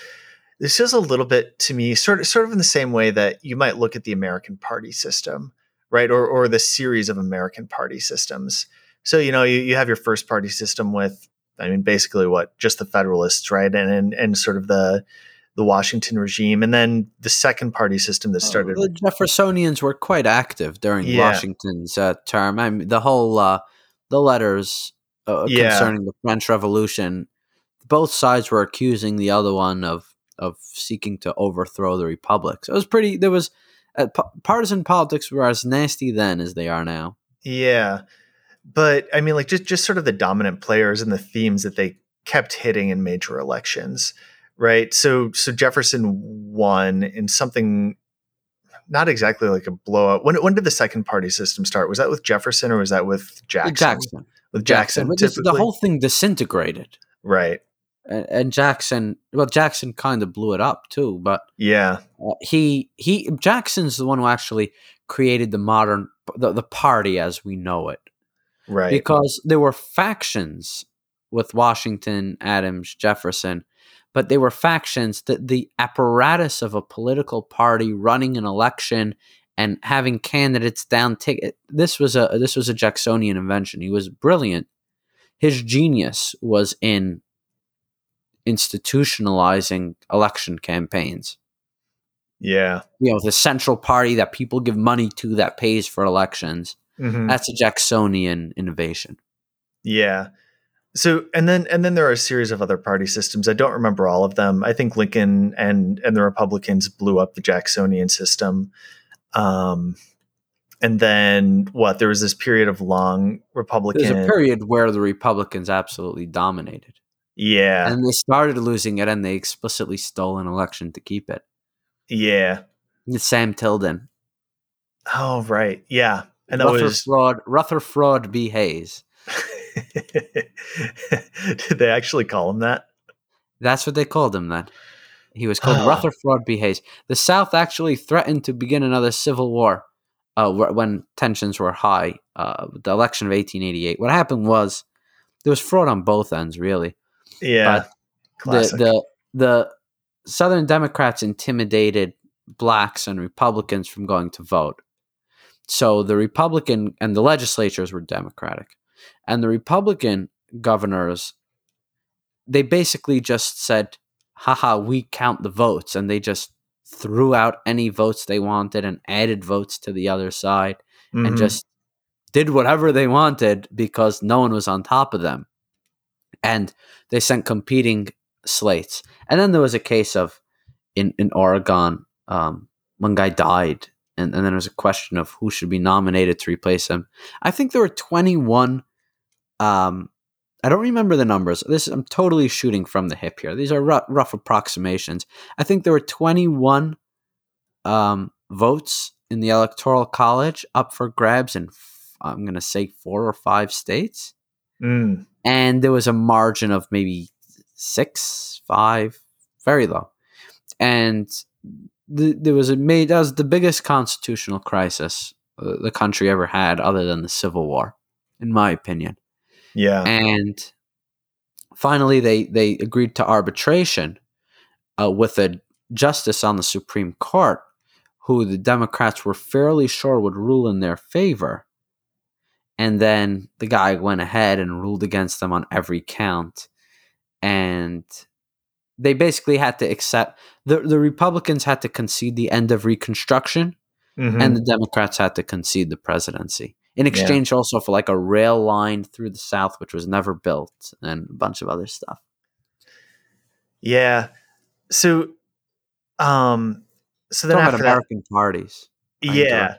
This is a little bit to me sort of sort of in the same way that you might look at the American party system, right? Or or the series of American party systems. So, you know, you, you have your first party system with I mean basically what just the Federalists, right? And and, and sort of the the Washington regime, and then the second party system that oh, started. the Jeffersonians were quite active during yeah. Washington's uh, term. I mean, the whole uh, the letters uh, yeah. concerning the French Revolution, both sides were accusing the other one of of seeking to overthrow the republic. So it was pretty. There was uh, p- partisan politics were as nasty then as they are now. Yeah, but I mean, like just just sort of the dominant players and the themes that they kept hitting in major elections, right? So so Jefferson won in something not exactly like a blowout. When when did the second party system start? Was that with Jefferson or was that with Jackson? Jackson. With Jackson, Jackson. the whole thing disintegrated. Right. And, and, Jackson, well, Jackson kind of blew it up too, but yeah, uh, he he Jackson's the one who actually created the modern the, the party as we know it. Right. Because there were factions with Washington, Adams, Jefferson but they were factions that the apparatus of a political party running an election and having candidates down ticket this was a this was a Jacksonian invention. He was brilliant. His genius was in institutionalizing election campaigns. Yeah. You know, the central party that people give money to that pays for elections. Mm-hmm. That's a Jacksonian innovation. Yeah. So and then and then there are a series of other party systems. I don't remember all of them. I think Lincoln and and the Republicans blew up the Jacksonian system. Um, and then what? There was this period of long Republican. There's a period where the Republicans absolutely dominated. Yeah, and they started losing it, and they explicitly stole an election to keep it. Yeah, Sam Tilden. Oh right, yeah, and that Rutherford, was Rutherford B. Hayes. Did they actually call him that? That's what they called him then. He was called Rutherfraud B. Hayes. The South actually threatened to begin another civil war uh, when tensions were high. Uh, the election of 1888. What happened was there was fraud on both ends, really. Yeah. But the, the the Southern Democrats intimidated blacks and Republicans from going to vote. So the Republican and the legislatures were Democratic. And the Republican governors, they basically just said, haha, we count the votes. And they just threw out any votes they wanted and added votes to the other side mm-hmm. and just did whatever they wanted because no one was on top of them. And they sent competing slates. And then there was a case of in, in Oregon, um, one guy died. And, and then there was a question of who should be nominated to replace him. I think there were 21 um, I don't remember the numbers. This I'm totally shooting from the hip here. These are rough, rough approximations. I think there were 21 um, votes in the electoral college up for grabs in I'm going to say four or five states, mm. and there was a margin of maybe six, five, very low, and the, there was a made that was the biggest constitutional crisis uh, the country ever had, other than the Civil War, in my opinion. Yeah. And finally, they they agreed to arbitration uh, with a justice on the Supreme Court who the Democrats were fairly sure would rule in their favor. And then the guy went ahead and ruled against them on every count. And they basically had to accept the, the Republicans had to concede the end of Reconstruction, Mhm. and the Democrats had to concede the presidency in exchange also for like a rail line through the South, which was never built, and a bunch of other stuff. yeah. So, um, so then after that, American parties. Yeah,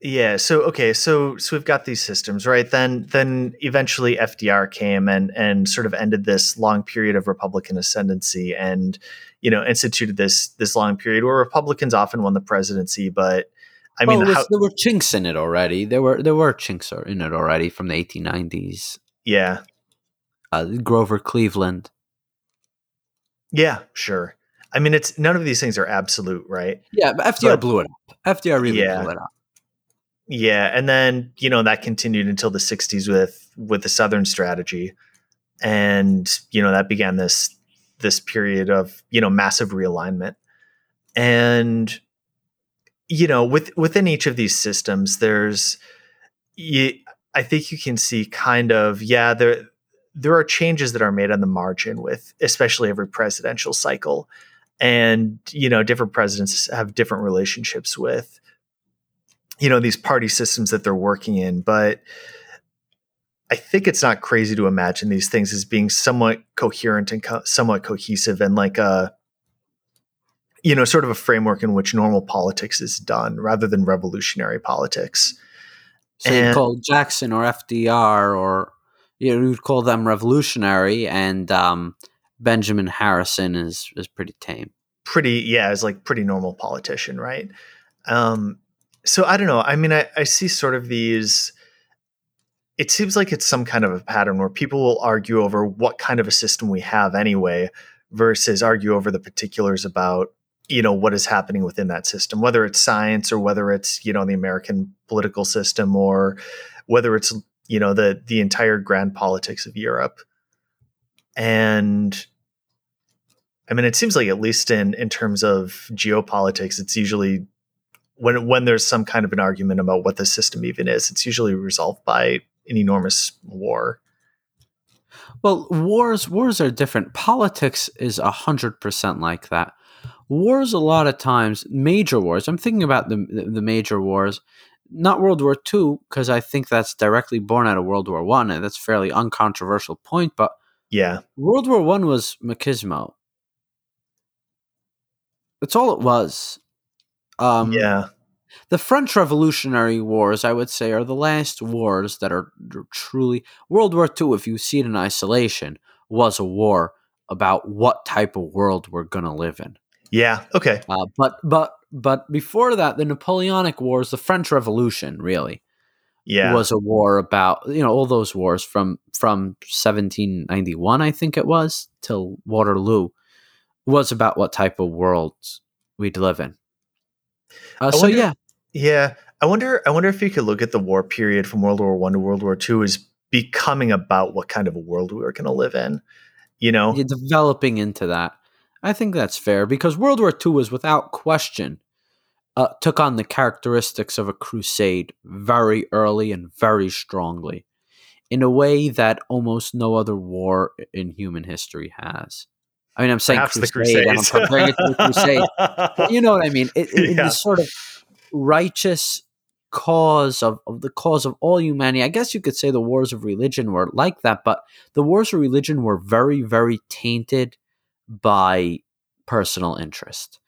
yeah. So okay, so so we've got these systems, right? Then then eventually FDR came and and sort of ended this long period of Republican ascendancy, and you know instituted this this long period where Republicans often won the presidency, but I mean, well, it was- how, there were chinks in it already. There were there were chinks in it already from the 1890s. yeah, Uh, Grover Cleveland. yeah, sure. I mean, it's none of these things are absolute, right? Yeah, but FDR But- blew it up. FDR really Yeah. blew it up. Yeah, and then you know that continued until the '60s with with the Southern strategy, and you know that began this this period of you know massive realignment, and you know with within each of these systems, there's you, I think you can see kind of yeah there there are changes that are made on the margin with especially every presidential cycle, and you know different presidents have different relationships with you know these party systems that they're working in. But i think it's not crazy to imagine these things as being somewhat coherent and co- somewhat cohesive and like a you know sort of a framework in which normal politics is done rather than revolutionary politics. So you And- call Jackson or FDR or you know, you'd call them revolutionary, and um, Benjamin Harrison is is pretty tame. pretty yeah as like pretty normal politician right? Um so i don't know. I mean I, I see sort of these it seems like it's some kind of a pattern where people will argue over what kind of a system we have anyway versus argue over the particulars about you know what is happening within that system whether it's science or whether it's you know the american political system or whether it's you know the the entire grand politics of europe and i mean it seems like at least in in terms of geopolitics it's usually when when there's some kind of an argument about what the system even is it's usually resolved by an enormous war Well, wars wars are different. Politics is a hundred percent like that. Wars, a lot of times, major wars. I'm thinking about the the major wars, not World War II, because I think that's directly born out of World War One, and that's a fairly uncontroversial point. But yeah World War One was machismo. That's all it was. Um, yeah the French Revolutionary Wars, I would say, are the last wars that are truly World War II. If you see it in isolation, was a war about what type of world we're going to live in. Yeah okay Uh, but but but before that, the Napoleonic Wars, the French Revolution, really yeah was a war about you know all those wars from from 1791, I think it was, till Waterloo, was about what type of world we'd live in. Uh, so wonder- yeah, Yeah, I wonder. I wonder if you could look at the war period from World War One to World War Two as becoming about what kind of a world we were going to live in. You know, you're developing into that. I think that's fair because World War II was without question uh, took on the characteristics of a crusade very early and very strongly in a way that almost no other war in human history has. I mean, I'm saying perhaps crusade, and I'm comparing it to the crusade. But you know what I mean? It, it, in Yeah. this sort of righteous cause of, of the cause of all humanity. I guess you could say the wars of religion were like that, but the wars of religion were very, very tainted by personal interest.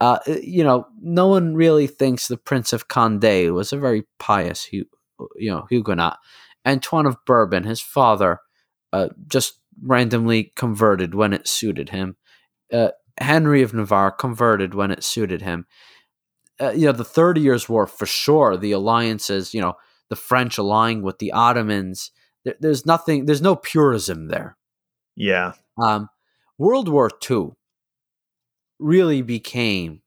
Uh, you know, no one really thinks the Prince of Condé was a very pious, you know, Huguenot. Antoine of Bourbon, his father, uh, just randomly converted when it suited him. Uh, Henry of Navarre converted when it suited him. Uh, you know, the Thirty Years' War for sure. The alliances, you know, the French allying with the Ottomans. There, there's nothing. There's no purism there. yeah, Um, World War II really became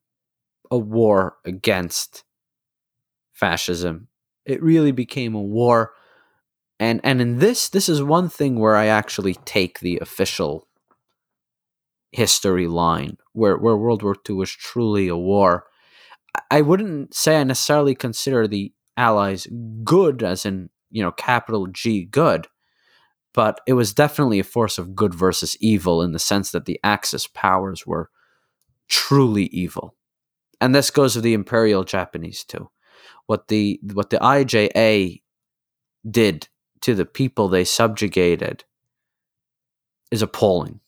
a war against fascism. It really became a war, and and in this, this is one thing where I actually take the official history line, where where World War II was truly a war. I wouldn't say I necessarily consider the Allies good, as in you know capital G good, but it was definitely a force of good versus evil in the sense that the Axis powers were truly evil, and this goes with the Imperial Japanese too. What the what the IJA did to the people they subjugated is appalling.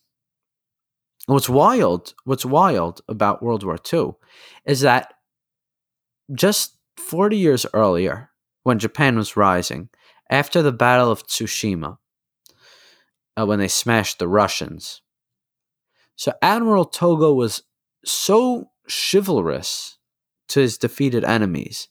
What's wild, what's wild about World War II is that just 40 years earlier, when Japan was rising, after the Battle of Tsushima, uh, when they smashed the Russians, so Admiral Togo was so chivalrous to his defeated enemies.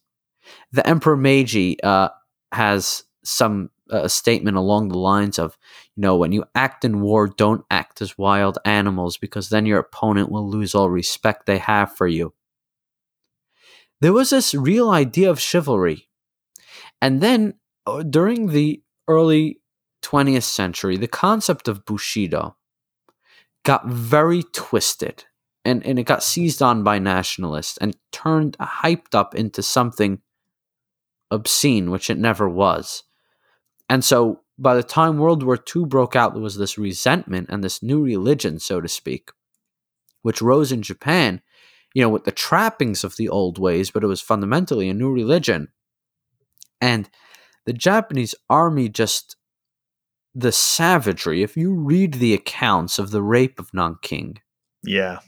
The Emperor Meiji uh, has some a statement along the lines of, you know, when you act in war, don't act as wild animals because then your opponent will lose all respect they have for you. There was this real idea of chivalry. And then uh, during the early 20th century, the concept of Bushido got very twisted and, and it got seized on by nationalists and turned hyped up into something obscene, which it never was. And so by the time World War II broke out, there was this resentment and this new religion, so to speak, which rose in Japan, you know, with the trappings of the old ways, but it was fundamentally a new religion. And the Japanese army just the savagery. If you read the accounts of the rape of Nanking, yeah,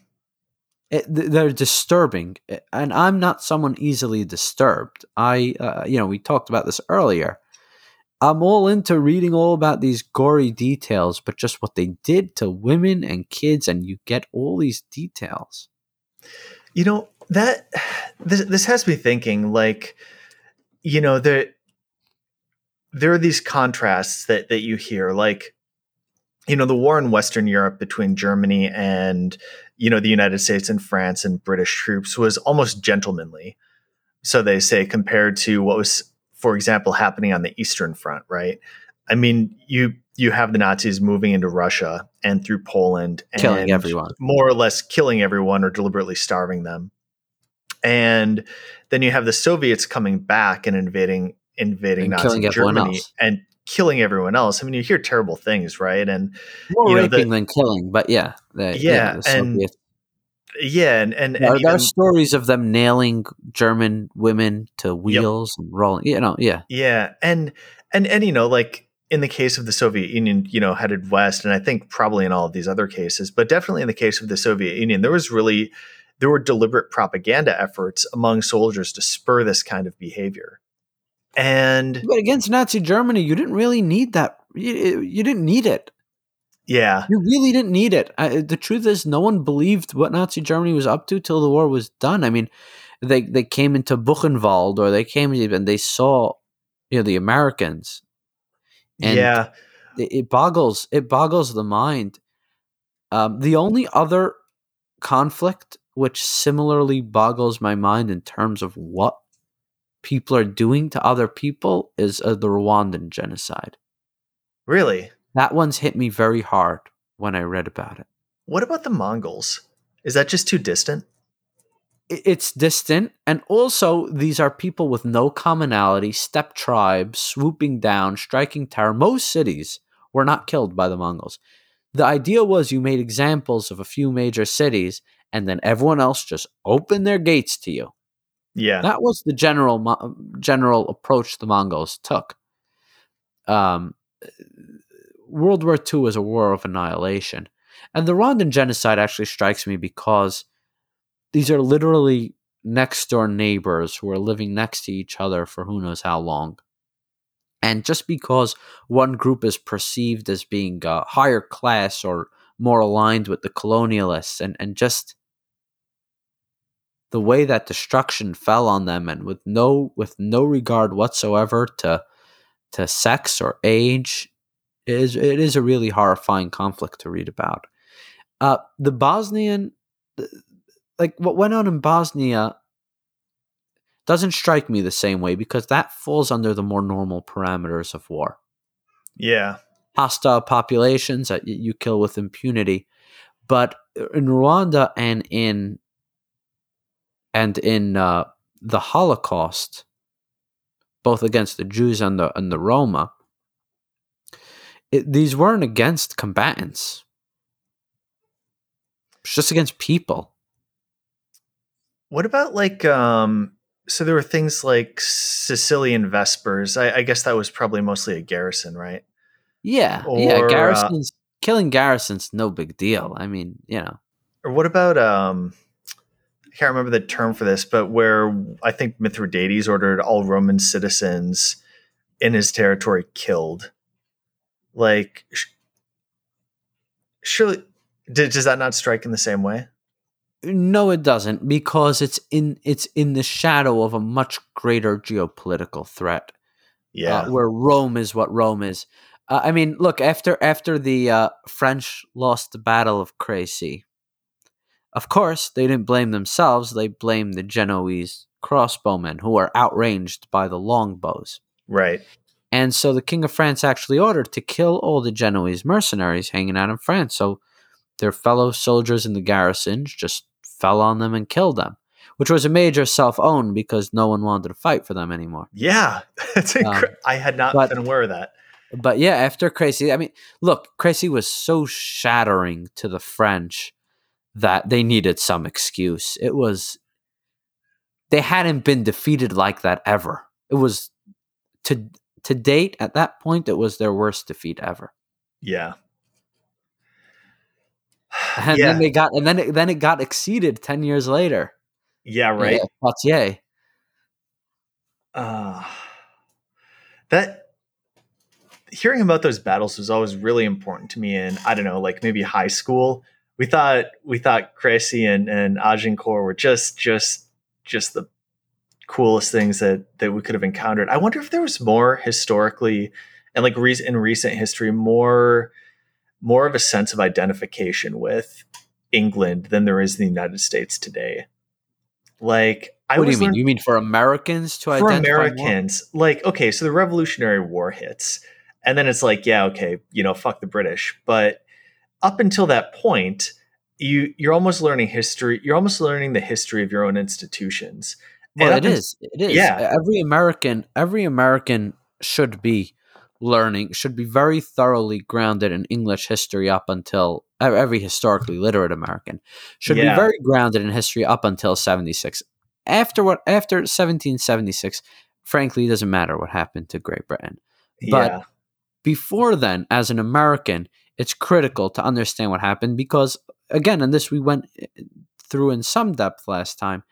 it, they're disturbing. And I'm not someone easily disturbed. I, uh, you know, we talked about this earlier. I'm all into reading all about these gory details, but just what they did to women and kids, and you get all these details. You know that this this has me thinking, like, you know, there there are these contrasts that that you hear, like, you know, the war in Western Europe between Germany and you know the United States and France and British troops was almost gentlemanly, so they say, compared to what was for example, happening on the Eastern Front, right? I mean, you you have the Nazis moving into Russia and through Poland and killing everyone, more or less killing everyone or deliberately starving them. And then you have the Soviets coming back and invading invading and Nazi Germany else. and killing everyone else. I mean, you hear terrible things, right? And more you know, raping the, than killing, but yeah, the, yeah, yeah and yeah, and and, and there are stories of them nailing German women to wheels yep. and rolling. You know, yeah, yeah, and and and you know, like in the case of the Soviet Union, you know, headed west, and I think probably in all of these other cases, but definitely in the case of the Soviet Union, there was really there were deliberate propaganda efforts among soldiers to spur this kind of behavior. And but against Nazi Germany, you didn't really need that. You, you didn't need it. Yeah. You really didn't need it. I, the truth is, no one believed what Nazi Germany was up to till the war was done. I mean, they they came into Buchenwald or they came and they saw, you know, the Americans. And yeah. It, it boggles it boggles the mind. Um, the only other conflict which similarly boggles my mind in terms of what people are doing to other people is uh, the Rwandan genocide. Really? That one's hit me very hard when I read about it. What about the Mongols? Is that just too distant? It's distant, and also these are people with no commonality, steppe tribes swooping down, striking terror. Most cities were not killed by the Mongols. The idea was you made examples of a few major cities, and then everyone else just opened their gates to you. Yeah, that was the general general approach the Mongols took. Um, World War II was a war of annihilation. And the Rwandan genocide actually strikes me because these are literally next door neighbors who are living next to each other for who knows how long. And just because one group is perceived as being uh, higher class or more aligned with the colonialists, and, and just the way that destruction fell on them, and with no with no regard whatsoever to to sex or age, it is it is a really horrifying conflict to read about. Uh, the Bosnian, like what went on in Bosnia, doesn't strike me the same way because that falls under the more normal parameters of war. Yeah, hostile populations that you kill with impunity, but in Rwanda and in and in uh, the Holocaust, both against the Jews and the and the Roma, it, these weren't against combatants. It's just against people. What about like um so there were things like Sicilian Vespers. I, I guess that was probably mostly a garrison, right? Yeah, Or, yeah. uh, killing garrisons no big deal. I mean, you know, Or what about um I can't remember the term for this, but where I think Mithridates ordered all Roman citizens in his territory killed. Like surely did, does that not strike in the same way? no, it doesn't because it's in it's in the shadow of a much greater geopolitical threat. Yeah. uh, where Rome is what Rome is. Uh, I mean, look after after the uh, French lost the Battle of Crecy. Of course, they didn't blame themselves; they blamed the Genoese crossbowmen who were outranged by the longbows. right. And so the King of France actually ordered to kill all the Genoese mercenaries hanging out in France. So their fellow soldiers in the garrisons just fell on them and killed them, which was a major self own because no one wanted to fight for them anymore. Yeah. That's um, incre- I had not but- been aware of that. But yeah, after Crecy, I mean, look, Crecy was so shattering to the French that they needed some excuse. It was they hadn't been defeated like that ever. It was to to date at that point it was their worst defeat ever. Yeah. And yeah. then they got and then it, then it got exceeded 10 years later. yeah, right. Yeah, Poitiers. uh, that hearing about those battles was always really important to me in i don't know like maybe high school we thought we thought Crécy and, and agincourt were just just just the coolest things that that we could have encountered i wonder if there was more historically and like re- in recent history more more of a sense of identification with england than there is in the united states today like I what do you mean? You mean for Americans to for identify more? Americans, like okay, so the Revolutionary War hits, and then it's like, yeah, okay, you know, fuck the British. But up until that point, you you're almost learning history. You're almost learning the history of your own institutions. And Well, up it is. It is. Yeah. Every American, every American should be learning, should be very thoroughly grounded in English history up until every historically literate American should Yeah. be very grounded in history up until 76. After what after 1776, frankly, it doesn't matter what happened to Great Britain. But yeah, before then, as an American, it's critical to understand what happened because, again, and this we went eh, through in some depth last time,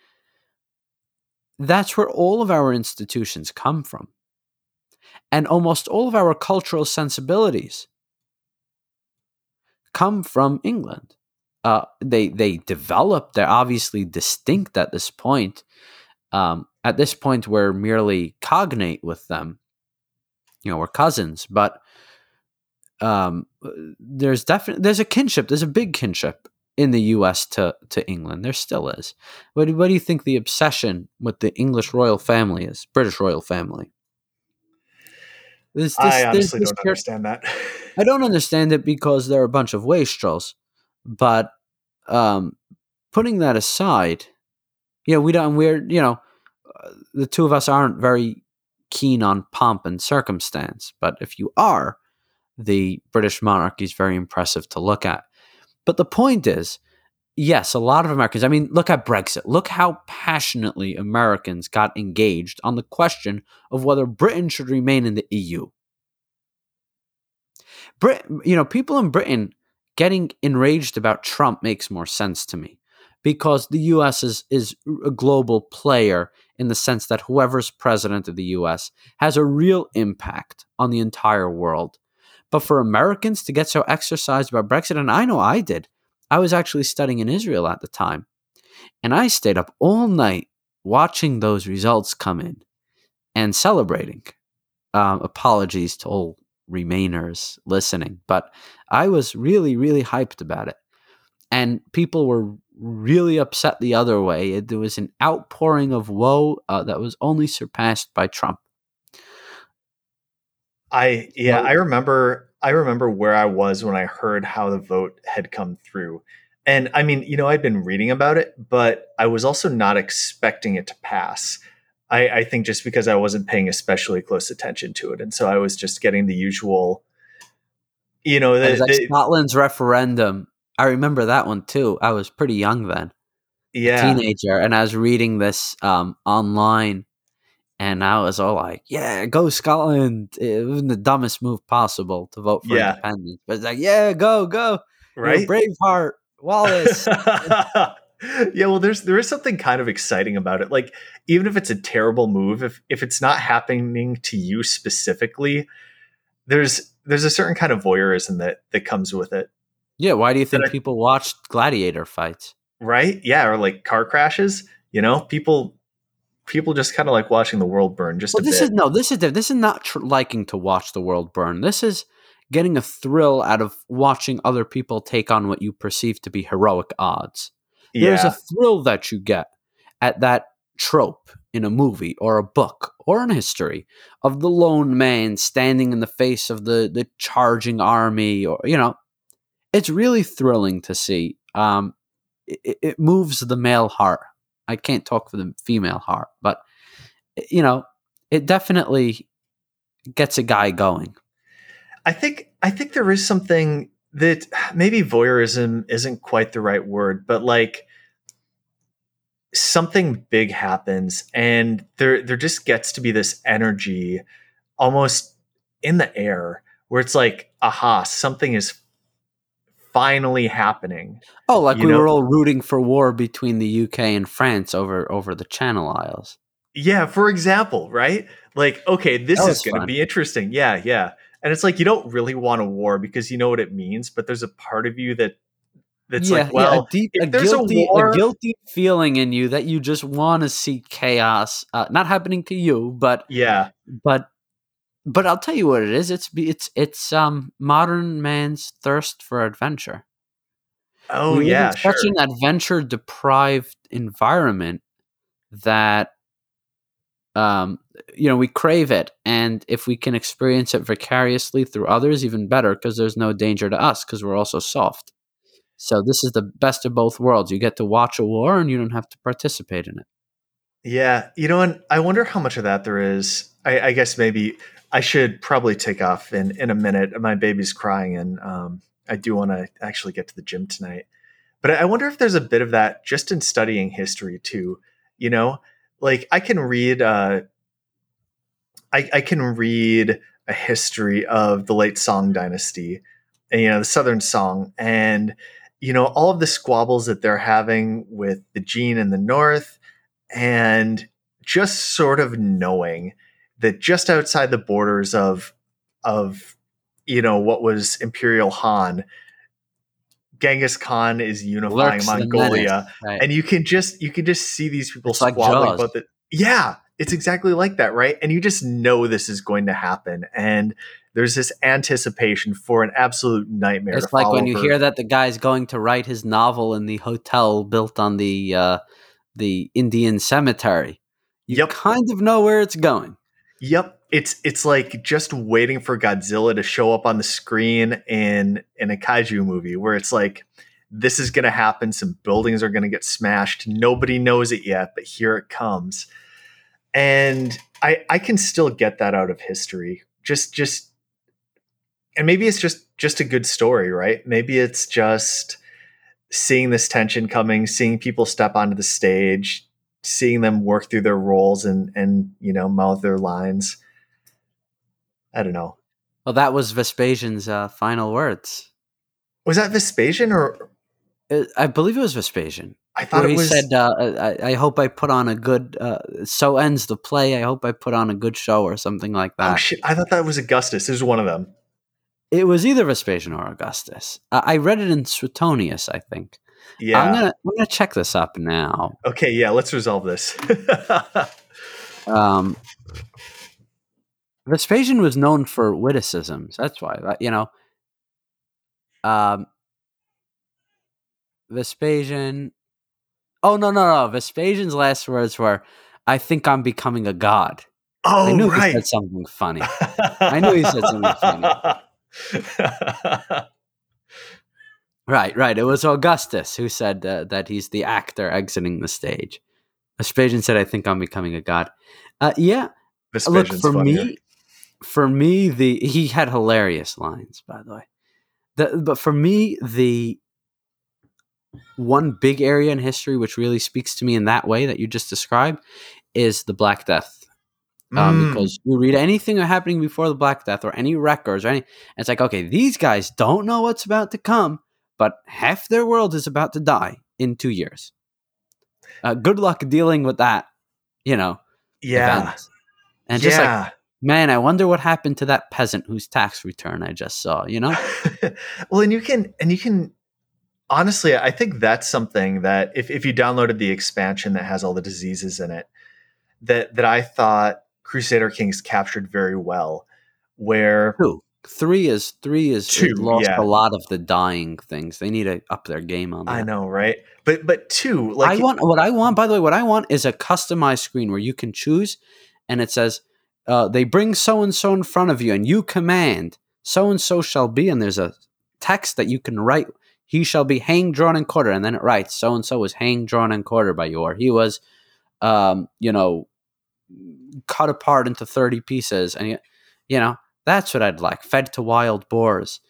that's where all of our institutions come from. And almost all of our cultural sensibilities come from England. Uh, they they develop. They're obviously distinct at this point. Um, at this point, we're merely cognate with them. You know, we're cousins, but um, there's definitely there's a kinship. There's a big kinship in the U.S. to to England. There still is. What do, what do you think the obsession with the English royal family is? British royal family. There's I there's honestly this don't understand that. I don't understand it because they're a bunch of wastrels. But um, putting that aside, you know, we don't. We're you know, uh, the two of us aren't very keen on pomp and circumstance. But if you are, the British monarchy is very impressive to look at. But the point is, yes, a lot of Americans. I mean, look at Brexit. Look how passionately Americans got engaged on the question of whether Britain should remain in the EU. Brit, you know, people in Britain getting enraged about Trump makes more sense to me because the U.S. is is a global player in the sense that whoever's president of the U.S. has a real impact on the entire world. But for Americans to get so exercised about Brexit, and I know I did, I was actually studying in Israel at the time, and I stayed up all night watching those results come in and celebrating. Um, apologies to all Remainers listening, but I was really, really hyped about it. And people were really upset the other way. There was an outpouring of woe uh, that was only surpassed by Trump. I yeah, I remember I remember where I was when I heard how the vote had come through. And I mean, you know, I'd been reading about it, but I was also not expecting it to pass. I, I think just because I wasn't paying especially close attention to it, and so I was just getting the usual, you know, the, like the- Scotland's referendum. I remember that one too. I was pretty young then, yeah, teenager, and I was reading this um, online, and I was all like, "Yeah, go Scotland!" It was the dumbest move possible to vote for Yeah. independence, but it's like, "Yeah, go, go, You're a right. Braveheart, Wallace." yeah, well, there's there is something kind of exciting about it. Like, even if it's a terrible move, if if it's not happening to you specifically, there's there's a certain kind of voyeurism that that comes with it, yeah, why do you think I- people watched gladiator fights? right? Yeah, or like car crashes. You know, people people just kind of like watching the world burn just Well, this bit. is no, this is this is not tr- liking to watch the world burn. This is getting a thrill out of watching other people take on what you perceive to be heroic odds. There's a thrill that you get at that trope in a movie or a book or in history of the lone man standing in the face of the the charging army or you know it's really thrilling to see um it, it moves the male heart i can't talk for the female heart but you know it definitely gets a guy going. I think I think there is something that maybe voyeurism isn't quite the right word, but like something big happens and there there just gets to be this energy almost in the air where it's like aha something is finally happening oh like You we know- were all rooting for war between the uk and france over over the channel isles. Yeah for example right? Like okay this is going to be interesting. Yeah yeah. And it's like you don't really want a war because you know what it means but there's a part of you that that's like well a deep, a there's a guilty, a, war- guilty feeling in you that you just want to see chaos, uh, not happening to you, but yeah. but but I'll tell you what it is. It's it's it's um modern man's thirst for adventure. oh we yeah in sure such an adventure deprived environment that um you know we crave it and if we can experience it vicariously through others even better because there's no danger to us because we're also soft so this is the best of both worlds you get to watch a war and you don't have to participate in it Yeah, you know, and I wonder how much of that there is. I, I guess maybe I should probably take off in in a minute. My baby's crying, and um, I do want to actually get to the gym tonight. But I wonder if there's a bit of that just in studying history too. You know, like I can read, uh, I, I can read a history of the late Song Dynasty, and, you know, the Southern Song, and you know all of the squabbles that they're having with the Jin in the North and just sort of knowing that just outside the borders of of you know what was Imperial Han, Genghis Khan is unifying Lurks Mongolia, right? and you can just you can just see these people It's squabbling Jaws. about the yeah it's exactly like that right and you just know this is going to happen and there's this anticipation for an absolute nightmare It's like when you hear that the guy's going to write his novel in the hotel built on the uh, the Indian cemetery. You Yep. kind of know where it's going. Yep. It's it's like just waiting for Godzilla to show up on the screen in in a kaiju movie where it's like this is going to happen some buildings are going to get smashed nobody knows it yet but here it comes and i i can still get that out of history just just and maybe it's just just a good story right maybe it's just seeing this tension coming seeing people step onto the stage seeing them work through their roles and and you know mouth their lines i don't know Well, that was Vespasian's uh, final words. was that vespasian or Uh, I believe it was Vespasian. i thought it he was said, uh, I, "I hope I put on a good." Uh, so ends the play. I hope I put on a good show, or something like oh that. shit i thought that was augustus it was one of them it was either Vespasian or Augustus. I read it in Suetonius, I think. Yeah I'm gonna I'm gonna check this up now. okay yeah let's resolve this Um, Vespasian was known for witticisms. That's why, you know. Um, Vespasian. Oh no no no! Vespasian's last words were, "I think I'm becoming a god." oh I knew he said something funny. I knew he said something funny. Right, right. It was Augustus who said uh, that he's the actor exiting the stage. Vespasian said, "I think I'm becoming a god." Uh, yeah, look for funnier. me. For me, the he had hilarious lines, by the way. The, but for me, the one big area in history which really speaks to me in that way that you just described is the Black Death. Um, mm. Because you read anything happening before the Black Death or any records or any, it's like, okay, these guys don't know what's about to come, but half their world is about to die in two years. Uh, good luck dealing with that, you know. Yeah. Event. And just yeah. like, man, I wonder what happened to that peasant whose tax return I just saw, you know? well, and you can, and you can, honestly, I think that's something that if, if you downloaded the expansion that has all the diseases in it, that, that I thought Crusader Kings captured very well, where two, three is three is two, lost yeah. a lot of the dying things. They need to up their game on that. I know, right? But but two, like I want what I want. By the way, what I want is a customized screen where you can choose, and it says uh, they bring so and so in front of you, and you command so and so shall be, and there's a text that you can write. He shall be hanged, drawn, and quartered, and then it writes so and so was hanged, drawn, and quartered by you, or he was, um, you know, cut apart into 30 pieces and you know that's what i'd like fed to wild boars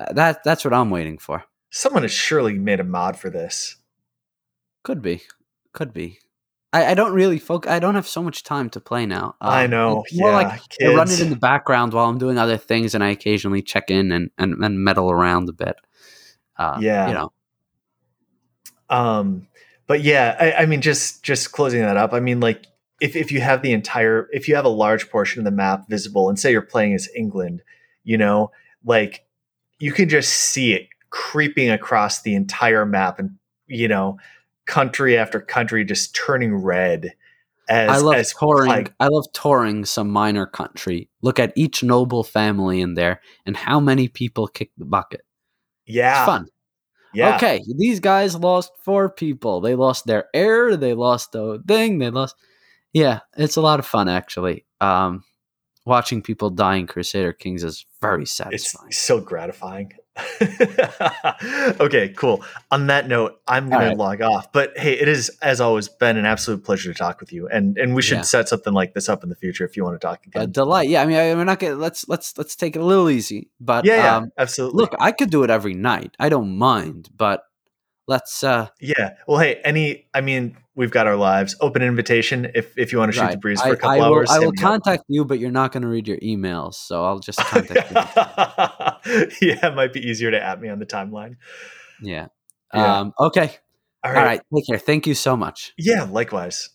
uh, that that's what i'm waiting for someone has surely made a mod for this could be could be I, I don't really focus. I don't have so much time to play now. Um, I know. more yeah, like kids. I run it in the background while I'm doing other things, and I occasionally check in and and, and meddle around a bit. Uh, yeah, you know. Um, but yeah, I, I mean, just just closing that up. I mean, like if, if you have the entire if you have a large portion of the map visible and say you're playing as england you know like you can just see it creeping across the entire map and you know country after country just turning red as, I love touring. Like, I love touring some minor country. Look at each noble family in there and how many people kick the bucket. Yeah, it's fun. Yeah. Okay, these guys lost four people. They lost their heir. They lost the thing. They lost. Yeah, it's a lot of fun actually. Um, watching people die in Crusader Kings is very satisfying. It's so gratifying. okay, cool. On that note, I'm going right. to log off. But hey, it is as always been an absolute pleasure to talk with you, and and we should yeah. set something like this up in the future if you want to talk again. A delight. Yeah, I mean, I, we're not going. Let's let's let's take it a little easy. But yeah, yeah um, absolutely. Look, I could do it every night. I don't mind. But let's. uh Yeah. Well, hey, any. I mean, we've got our lives. Open invitation if if you want to shoot right. the breeze for a couple I hours. Will, I will contact up. you, but you're not going to read your emails, so I'll just contact you. yeah, it might be easier to at me on the timeline. Yeah. yeah. Um, okay. All right. All right. Take care. Thank you so much. Yeah. Likewise.